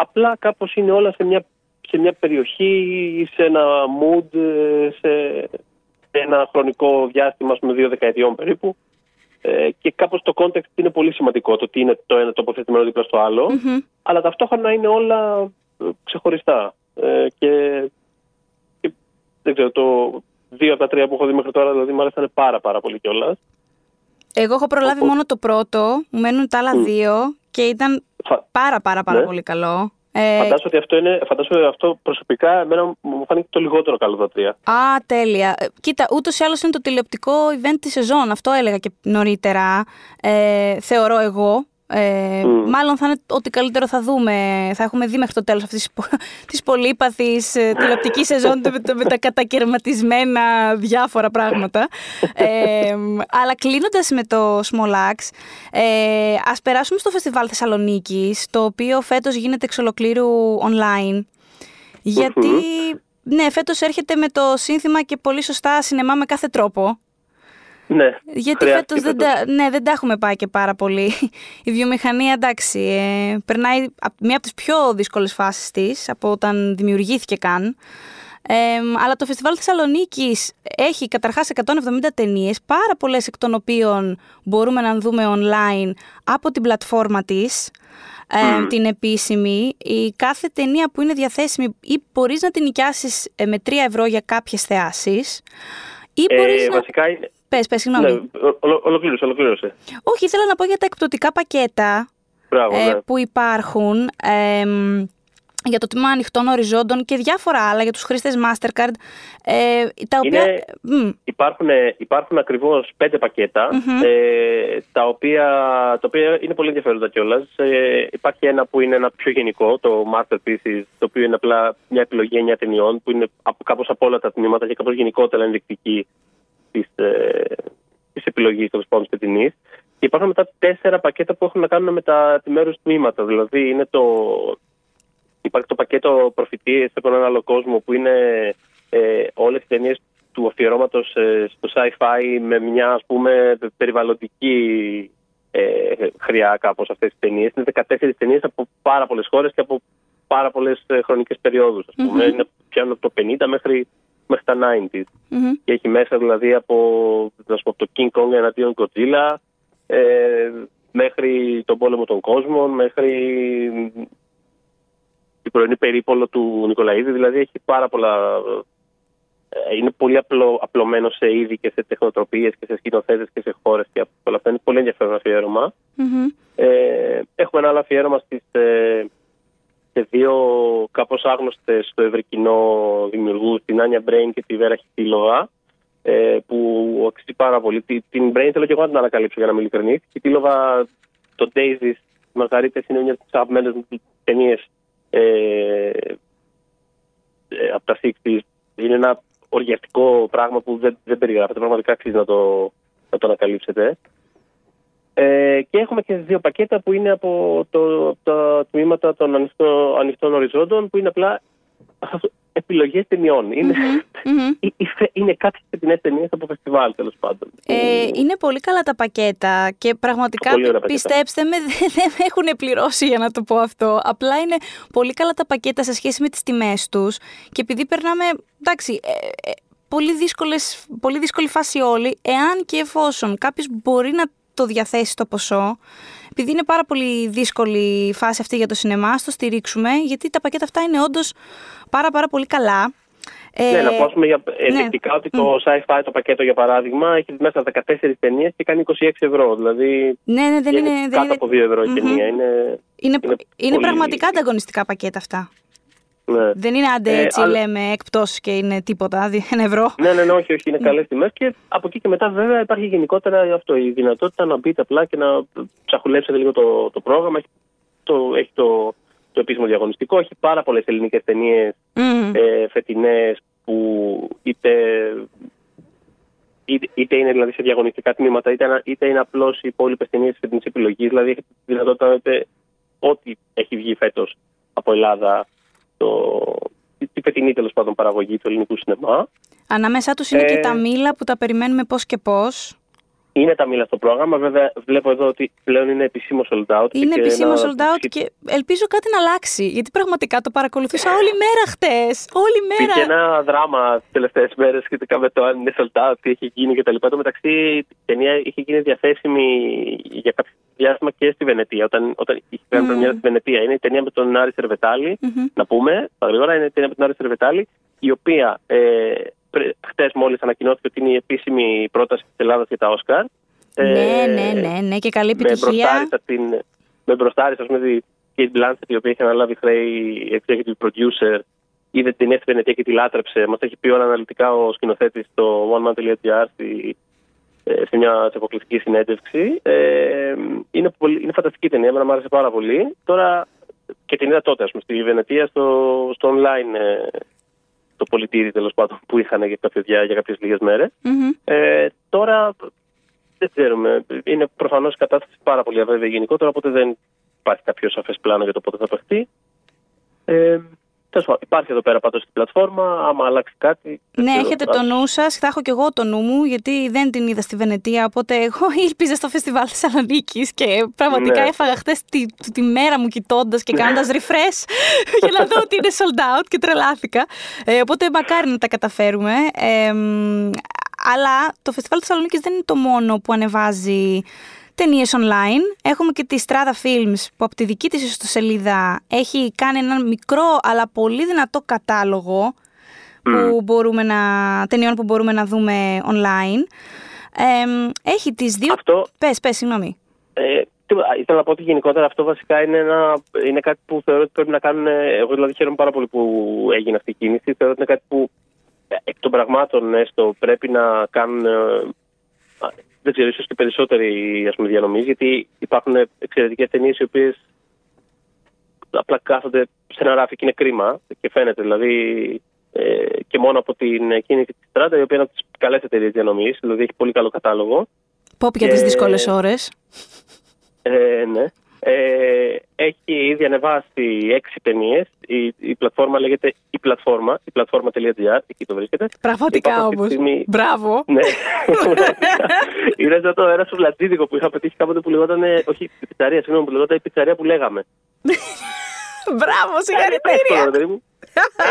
S6: Απλά κάπως είναι όλα σε μια, σε μια περιοχή, σε ένα mood, σε, ένα χρονικό διάστημα, με δύο δεκαετιών περίπου. Ε, και κάπως το context είναι πολύ σημαντικό, το τι είναι το ένα τοποθετημένο δίπλα στο αλλο αλλά ταυτόχρονα είναι όλα ε, ξεχωριστά. Ε, και, και, δεν ξέρω, το δύο από τα τρία που έχω δει μέχρι τώρα, δηλαδή μου άρεσαν πάρα πάρα πολύ κιόλας.
S1: Εγώ έχω προλάβει μόνο το πρώτο, μου μένουν τα άλλα δύο και ήταν πάρα πάρα πάρα ναι. πολύ καλό.
S6: Ε... Φαντάζομαι ότι αυτό, είναι, φαντάζομαι αυτό προσωπικά εμένα μου φάνηκε το λιγότερο καλό τα τρία.
S1: Α, τέλεια. Ε, κοίτα, ούτως ή άλλως είναι το τηλεοπτικό event της σεζόν. Αυτό έλεγα και νωρίτερα. Ε, θεωρώ εγώ. Ε, Μάλλον θα είναι ότι καλύτερο θα δούμε. Θα έχουμε δει μέχρι το τέλος αυτής της πολύπαθης ε, τηλεοπτικής σεζόν με, με, τα κατακαιρματισμένα διάφορα πράγματα. Ε, αλλά κλείνοντας με το Small Axe, ε, ας περάσουμε στο φεστιβάλ Θεσσαλονίκης, το οποίο φέτος γίνεται εξ ολοκλήρου online. Γιατί, ναι, φέτος έρχεται με το σύνθημα και πολύ σωστά σινεμά με κάθε τρόπο.
S6: Ναι,
S1: Γιατί φέτος δεν, τα, ναι, δεν τα έχουμε πάει και πάρα πολύ. Η βιομηχανία, εντάξει, ε, περνάει μία από τις πιο δύσκολες φάσεις της από όταν δημιουργήθηκε καν. Ε, αλλά το Φεστιβάλ Θεσσαλονίκης έχει καταρχάς 170 ταινίες, πάρα πολλές εκ των οποίων μπορούμε να δούμε online από την πλατφόρμα της. Ε, την επίσημη, η κάθε ταινία που είναι διαθέσιμη ή μπορείς να την νοικιάσεις ε, με 3 ευρώ για κάποιες θεάσεις ή μπορείς
S6: ε, Βασικά
S1: Πες, πες, συγγνώμη.
S6: Ναι, ολοκλήρωσε, ολοκλήρωσε.
S1: Όχι, ήθελα να πω για τα εκπτωτικά πακέτα
S6: Μπράβο, ε,
S1: ναι. που υπάρχουν ε, για το τμήμα ανοιχτών οριζόντων και διάφορα άλλα για τους χρήστες Mastercard. Ε, τα οποία...
S6: Είναι, υπάρχουν, υπάρχουν ακριβώς πέντε ε, τα, οποία, τα οποία είναι πολύ ενδιαφέροντα κιόλας. Ε, υπάρχει ένα που είναι ένα πιο γενικό, το Masterpieces, το οποίο είναι απλά μια επιλογή εννιά ταινιών, που είναι κάπως από όλα τα τμήματα και κάπως γενικότερα ενδεικτική της ε, της επιλογής των πάντων Και υπάρχουν μετά τέσσερα πακέτα που έχουν να κάνουν με τα επιμέρους τμήματα. Δηλαδή είναι το, υπάρχει το πακέτο προφητείες από έναν άλλο κόσμο που είναι ε, όλες οι ταινίες του αφιερώματος ε, στο sci-fi με μια ας πούμε περιβαλλοντική ε, χρειά κάπως αυτές τις ταινίες. Είναι 14 ταινίες από πάρα πολλές χώρες και από πάρα πολλές ε, χρονικές περιόδους. Mm-hmm. Είναι πιάνουν από το 50 μέχρι μέχρι τα 90s. Και έχει μέσα δηλαδή από, πω, το King Kong εναντίον Godzilla ε, μέχρι τον πόλεμο των κόσμων, μέχρι την πρωινή περίπολο του Νικολαίδη. Δηλαδή έχει πάρα πολλά... Ε, είναι πολύ απλό, απλωμένο σε είδη και σε τεχνοτροπίες και σε σκηνοθέτες και σε χώρες και όλα αυτά. Είναι πολύ ενδιαφέρον αφιέρωμα. Ε, έχουμε ένα άλλο αφιέρωμα στις, ε, σε δύο κάπως άγνωστες στο ευρύ κοινό δημιουργού, την Άνια Μπρέιν και τη Βέρα Χιτήλοβα, ε, που αξίζει πάρα πολύ. Την Μπρέιν θέλω και εγώ να την ανακαλύψω για να είμαι ειλικρινής. Η Χιτήλοβα, το Daisies, οι Μαργαρίτες είναι μια από τις αγαπημένες μου ταινίες ε, ε, από τα 60 Είναι ένα οργιαστικό πράγμα που δεν, δεν περιγράφεται. Πραγματικά αξίζει να το, να το ανακαλύψετε. Ε, και έχουμε και δύο πακέτα που είναι από το, τα τμήματα των ανοιχτών, ανοιχτών οριζόντων που είναι απλά επιλογές ταινιών. Είναι, mm-hmm. είναι κάποιες ταινίες ταινίες από φεστιβάλ τέλος πάντων.
S1: Ε, είναι πολύ καλά τα πακέτα και πραγματικά πιστέψτε με δεν με έχουν πληρώσει για να το πω αυτό. Απλά είναι πολύ καλά τα πακέτα σε σχέση με τις τιμές τους και επειδή περνάμε, εντάξει, ε, ε, πολύ, δύσκολες, πολύ δύσκολη φάση όλοι, εάν και εφόσον κάποιος μπορεί να το διαθέσει το ποσό. Επειδή είναι πάρα πολύ δύσκολη η φάση αυτή για το σινεμά, το στηρίξουμε, γιατί τα πακέτα αυτά είναι όντως πάρα, πάρα πολύ καλά.
S6: Ναι, να πω για ενδεικτικά ναι. ότι το sci-fi το πακέτο για παράδειγμα έχει μέσα 14 ταινίες και κάνει 26 ευρώ. Δηλαδή.
S1: Ναι, ναι, δεν είναι.
S6: Κάτω
S1: είναι...
S6: από 2 ευρώ η ταινία.
S1: Είναι, είναι, είναι, είναι πραγματικά ανταγωνιστικά πακέτα αυτά. Ναι. Δεν είναι άντε ε, έτσι, λέμε, εκπτώσεις και είναι τίποτα, ένα ευρώ.
S6: Ναι, ναι, ναι, όχι, όχι, είναι καλές τιμές. Και από εκεί και μετά, βέβαια, υπάρχει γενικότερα αυτό, η δυνατότητα να μπείτε απλά και να ψαχουλέψετε λίγο το, το πρόγραμμα. Έχει το, έχει το, το επίσημο διαγωνιστικό, έχει πάρα πολλές ελληνικές ταινίες mm. ε, φετινές που είτε, είτε, είτε, είναι δηλαδή σε διαγωνιστικά τμήματα, είτε, είτε είναι απλώς οι υπόλοιπες ταινίες της φετινής επιλογής. Δηλαδή, έχει τη δυνατότητα να ό,τι έχει βγει φέτος από Ελλάδα το, τη φετινή τέλος πάντων παραγωγή του ελληνικού σινεμά.
S1: Ανάμεσά τους είναι και
S6: Ε,
S1: τα μήλα που τα περιμένουμε πώς και πώς.
S6: Είναι τα μήλα στο πρόγραμμα. Βέβαια, βλέπω εδώ ότι πλέον είναι επισήμως sold out.
S1: Είναι
S6: και
S1: επισήμως
S6: ένα-
S1: sold out και ελπίζω κάτι να αλλάξει. Γιατί πραγματικά το παρακολουθούσα όλη μέρα χτες. Όλη
S6: Πήγε
S1: μέρα.
S6: ένα δράμα τις τελευταίες μέρες σχετικά με το αν είναι sold out, τι έχει γίνει κτλ. Το μεταξύ, η ταινία είχε γίνει διαθέσιμη για κάποιο διάστημα και στη Βενετία. Όταν, όταν είχε κάνει
S1: Μμμ.
S6: πρεμιέρα στη Βενετία. Είναι η ταινία με τον Άρη Σερβετάλη.
S1: Μμμ.
S6: Να πούμε, τα γρήγορα, είναι η ταινία με τον Άρη Σερβετάλη, η οποία ε, χτες μόλις ανακοινώθηκε ότι είναι η επίσημη πρόταση της Ελλάδας για τα Όσκαρ.
S1: Ναι, ναι, ναι, ναι, και καλή
S6: Με
S1: επιτυχία.
S6: μπροστάρισα την. Με μπροστάρισα, ας πούμε, τη Kate Blanchett, η οποία είχε αναλάβει χρέη executive producer, είδε την ταινία στη Βενετία και τη λάτρεψε. Μας έχει πει όλα αναλυτικά ο σκηνοθέτης στο oneman.gr στη- ε, σε μια σε αποκλειστική συνέντευξη. Ε, είναι, πολύ, είναι φανταστική ταινία, εμένα μου άρεσε πάρα πολύ. Τώρα και την είδα τότε, ας πούμε, στη Βενετία, στο, στο online ε, το πολιτήρι τέλος πάντων που είχαν για, κάποιο διά- για κάποιες λίγες μέρες.
S1: Μμμ.
S6: Ε, τώρα δεν ξέρουμε. Είναι προφανώς η κατάσταση πάρα πολύ αβέβαιη γενικότερα, οπότε δεν υπάρχει κάποιο σαφές πλάνο για το πότε θα παιχτεί. Ε, τέλος πάντων, υπάρχει εδώ πέρα πάντως στην πλατφόρμα. Άμα αλλάξει κάτι. δεν
S1: Ναι,
S6: ξέρω.
S1: έχετε το νου σας. Θα έχω κι εγώ το νου μου, γιατί δεν την είδα στη Βενετία. Οπότε εγώ ήλπιζα στο φεστιβάλ Θεσσαλονίκης και πραγματικά
S6: Ναι.
S1: έφαγα χθες τη, τη μέρα μου κοιτώντας και κάνοντας refresh για να δω ότι είναι sold out και τρελάθηκα. Ε, οπότε μακάρι να τα καταφέρουμε. Ε, μ, αλλά το φεστιβάλ Θεσσαλονίκης δεν είναι το μόνο που ανεβάζει ταινίες online. Έχουμε και τη Strada Films που από τη δική της ιστοσελίδα έχει κάνει έναν μικρό αλλά πολύ δυνατό κατάλογο που μπορούμε να, ταινιών που μπορούμε να δούμε online. Ε, έχει τις δύο...
S6: Αυτό
S1: Πες, πες, συγγνώμη.
S6: Ε, τίποτα. ήθελα να πω ότι γενικότερα αυτό βασικά είναι, ένα, είναι κάτι που θεωρώ ότι πρέπει να κάνουν. Εγώ δηλαδή χαίρομαι πάρα πολύ που έγινε αυτή η κίνηση. Θεωρώ ότι είναι κάτι που ε, εκ των πραγμάτων έστω πρέπει να κάνουν. Ε, α, δεν ξέρω, ίσως και περισσότεροι ας πούμε, διανομής, γιατί υπάρχουν εξαιρετικές ταινίες οι οποίες απλά κάθονται σε ένα ράφι και είναι κρίμα και φαίνεται δηλαδή ε, και μόνο από την κίνηση της Στράτα, η οποία είναι από τις καλές εταιρείες διανομής, δηλαδή έχει πολύ καλό κατάλογο.
S1: Πόπ για
S6: Και-
S1: τις δύσκολες ώρες.
S6: Ε, ναι. Ε, έχει ήδη ανεβάσει έξι ταινίες. Η, η πλατφόρμα λέγεται η πλατφόρμα, η πλατφόρμα.gr, εκεί το βρίσκεται.
S1: Πραγματικά
S6: Υπάρχουν αυτή τη
S1: όμως.
S6: στιγμή-
S1: Μπράβο.
S6: Ναι. Είναι σαν το ένα σουβλατζίδικο που είχα πετύχει κάποτε που λεγόταν. ε, Όχι, η πιτσαρία, συγγνώμη, που λεγόταν η πιτσαρία που λέγαμε.
S1: Μπράβο,
S6: Εύκολο,
S1: συγχαρητήρια.
S6: ρε παιδί μου.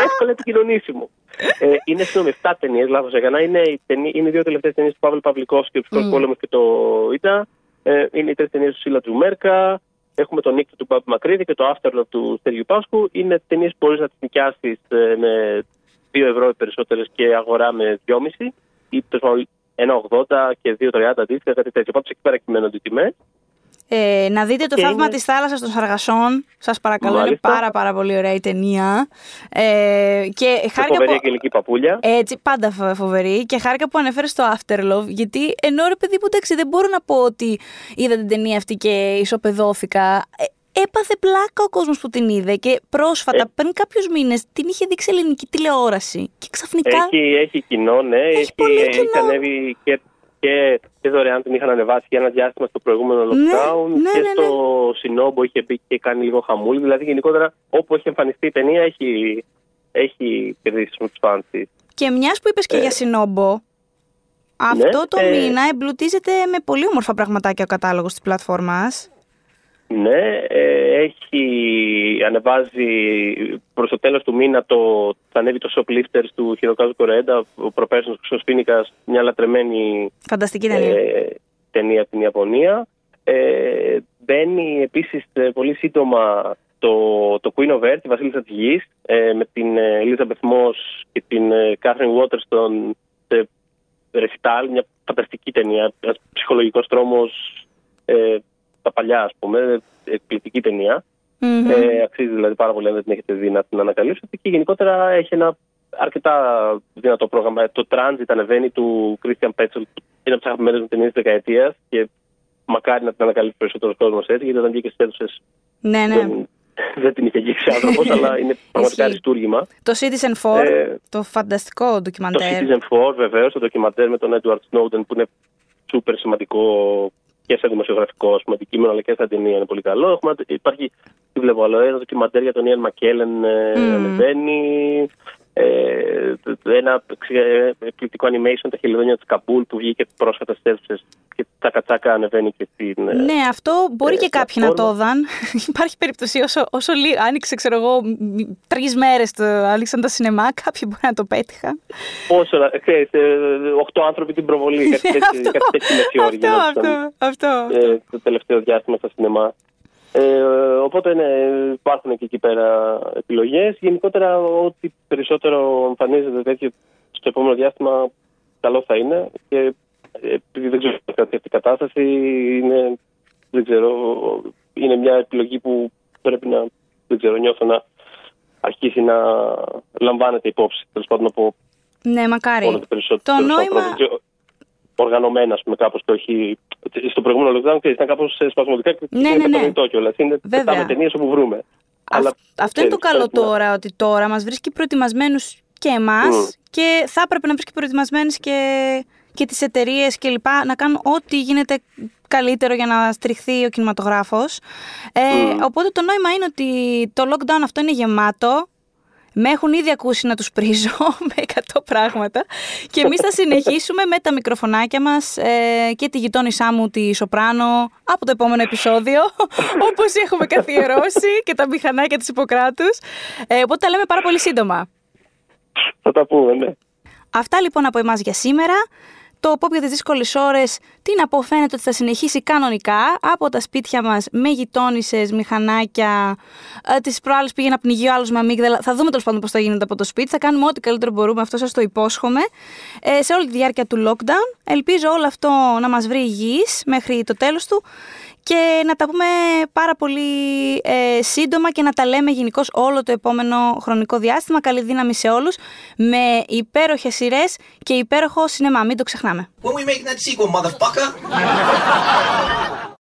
S6: Εύκολα επικοινωνήσιμο. Ε, είναι συγγνώμη, 7 ταινίες, λάθος έκανα. Είναι, οι ταινί- είναι οι δύο τελευταίες ταινίες του Παύλου Παυλικόφσκι, ο Ψυχικό Πόλεμο και το ΙΤΑ. Ε, είναι οι τρεις ταινίες του Σίλα Τζουμέρκα. Έχουμε τον Νίκτο του Μπαμπ Μακρύδη και το Afterlove του Στέργιου Πάσκου. Είναι ταινίες που μπορείς να τις νοικιάσεις με 2 ευρώ οι περισσότερες και αγορά με 2,5 ή τέλος πάντων 1,80 και 2,30 αντίστοιχα, κάτι τέτοιο. Πάντως εκεί πέρα κυμαίνονται οι τιμές.
S1: Ε, να δείτε το
S6: Και
S1: θαύμα
S6: είναι-
S1: της θάλασσας των Σαργασών. Σας παρακαλώ, είναι
S6: Μάλιστα.
S1: πάρα πάρα πολύ ωραία η ταινία. Ε, και
S6: Με
S1: χάρηκα
S6: φοβερή
S1: που...
S6: αγγελική παπούλια.
S1: Έτσι, πάντα φο- φοβερή. Και χάρηκα που ανέφερες το Afterlove, γιατί ενώ ρε παιδί μου, εντάξει, δεν μπορώ να πω ότι είδα την ταινία αυτή και ισοπεδώθηκα. Ε, έπαθε πλάκα ο κόσμος που την είδε και πρόσφατα,
S6: Ε.
S1: πριν κάποιους μήνες, την είχε δείξει ελληνική τηλεόραση. Και ξαφνικά.
S6: Έχει, έχει κοινό, ναι. Έχει,
S1: πολύ
S6: έχει
S1: κοινό.
S6: ανέβει και, και, και δωρεάν την είχαν ανεβάσει για ένα διάστημα στο προηγούμενο
S1: Ναι,
S6: lockdown
S1: ναι,
S6: και
S1: ναι,
S6: στο Σινόμπο είχε μπει και κάνει λίγο χαμούλη. Δηλαδή γενικότερα όπου έχει εμφανιστεί η ταινία έχει, έχει κερδίσει με τους φans της.
S1: Και μιας που είπες και για Σινόμπο, αυτό το
S6: ε.
S1: μήνα εμπλουτίζεται με πολύ όμορφα πραγματάκια ο κατάλογος της πλατφόρμας.
S6: Ναι, ε, έχει ανεβάζει προς το τέλος του μήνα το, θα ανέβει το Shoplifters του Χειροκάζου Κορέντα, ο προπέρσινος Χρυσός Φίνικας, μια λατρεμένη
S1: Φανταστική ταινία.
S6: ε, ταινία από την Ιαπωνία. Ε, μπαίνει επίσης ε, πολύ σύντομα το, το Queen of Earth, η Βασίλισσα της Γης, ε, με την ε, Elizabeth Moss και την ε, Catherine Waterston σε ρεσιτάλ, μια φανταστική ταινία, ένας ψυχολογικός τρόμος ε, τα παλιά ας πούμε, εκπληκτική ταινία.
S1: Μμμ.
S6: Ε, αξίζει δηλαδή πάρα πολύ αν δεν την έχετε δει να την ανακαλύψετε και γενικότερα έχει ένα αρκετά δυνατό πρόγραμμα. Το Transit ανεβαίνει του Christian Petzold, που είναι από τις αγαπημένες μου ταινίες της δεκαετίας και μακάρι να την ανακαλύψει περισσότερο κόσμος έτσι, γιατί όταν βγήκε στις αίθουσες
S1: ναι, ναι.
S6: δεν, δεν την είχε αγγίξει άνθρωπος, αλλά είναι πραγματικά
S1: Ισχύει.
S6: αριστούργημα.
S1: Το Citizen 4,
S6: Ε,
S1: το φανταστικό
S6: Το
S1: ντοκιμαντέρ.
S6: Citizen 4 βεβαίως, το ντοκιμαντέρ με τον Edward Snowden που είναι σούπερ σημαντικό και σε δημοσιογραφικό πούμε, αντικείμενο, αλλά και στα ταινία είναι πολύ καλό. Έχουμε, υπάρχει, τι βλέπω άλλο, ένα ντοκιμαντέρ για τον Ιαν Μακέλεν mm. ανεβαίνει. Ε, ένα εκπληκτικό animation, τα χελιδόνια της Καμπούλ που βγήκε πρόσφατα στις αίθουσε και τα κατσάκα ανεβαίνει και στην.
S1: Ναι, αυτό μπορεί ε, και κάποιοι να το δαν. Υπάρχει περίπτωση όσο, όσο άνοιξε, ξέρω εγώ, τρεις μέρες άνοιξαν τα σινεμά, κάποιοι μπορεί να το πέτυχαν.
S6: Όσο, ξέρετε, οχτώ άνθρωποι την προβολή. κάτι τέτοιο
S1: Αυτό, αυτό. αυτό.
S6: Ε, το τελευταίο διάστημα στα σινεμά. Ε, οπότε ναι, υπάρχουν και εκεί πέρα επιλογές. Γενικότερα, ό,τι περισσότερο εμφανίζεται τέτοιο στο επόμενο διάστημα, καλό θα είναι. Και επειδή δεν ξέρω κάτι αυτή η κατάσταση, είναι, δεν ξέρω, είναι μια επιλογή που πρέπει να, δεν ξέρω, νιώθω να αρχίσει να λαμβάνεται υπόψη. Τέλος πάντων από
S1: ναι, μακάρι. Όλο το περισσότερο. Το νόημα
S6: οργανωμένα, ας πούμε, κάπως και όχι. Στο προηγούμενο lockdown ήταν κάπως σπασμωδικά και
S1: ναι, ναι, ναι.
S6: κιόλας. Είναι τα ταινίες όπου βρούμε.
S1: Αλλά, αυτό είναι το καλό τώρα, ότι τώρα μας βρίσκει προετοιμασμένους και εμάς και θα έπρεπε να βρίσκει προετοιμασμένες και, και τις εταιρείες και λοιπά να κάνουν ό,τι γίνεται καλύτερο για να στριχθεί ο κινηματογράφος. Ε, Οπότε το νόημα είναι ότι το lockdown αυτό είναι γεμάτο με έχουν ήδη ακούσει να τους πρίζω με 100 πράγματα και εμείς θα συνεχίσουμε με τα μικροφωνάκια μας ε, και τη γειτόνισά μου τη Σοπράνο από το επόμενο επεισόδιο όπως έχουμε καθιερώσει και τα μηχανάκια της Ιπποκράτους. Ε, οπότε τα λέμε πάρα πολύ σύντομα.
S6: Θα τα πούμε, ναι.
S1: Αυτά λοιπόν από εμάς για σήμερα. Το pop για τις δύσκολες ώρες, τι να πω, φαίνεται ότι θα συνεχίσει κανονικά από τα σπίτια μας με γειτόνισε, μηχανάκια. Ε, τις προάλλες πήγε να πνιγεί ο άλλος με αμύγδαλα. Θα δούμε τέλος πάντων πώς θα γίνεται από το σπίτι. Θα κάνουμε ό,τι καλύτερο μπορούμε, αυτό σας το υπόσχομαι. Ε, σε όλη τη διάρκεια του lockdown. Ελπίζω όλο αυτό να μας βρει υγιείς μέχρι το τέλος του και να τα πούμε πάρα πολύ ε, σύντομα και να τα λέμε γενικώ όλο το επόμενο χρονικό διάστημα. Καλή δύναμη σε όλους με υπέροχες σειρές και υπέροχο σινεμά. Μην το ξεχνάμε. When we make that sequel, motherfucker.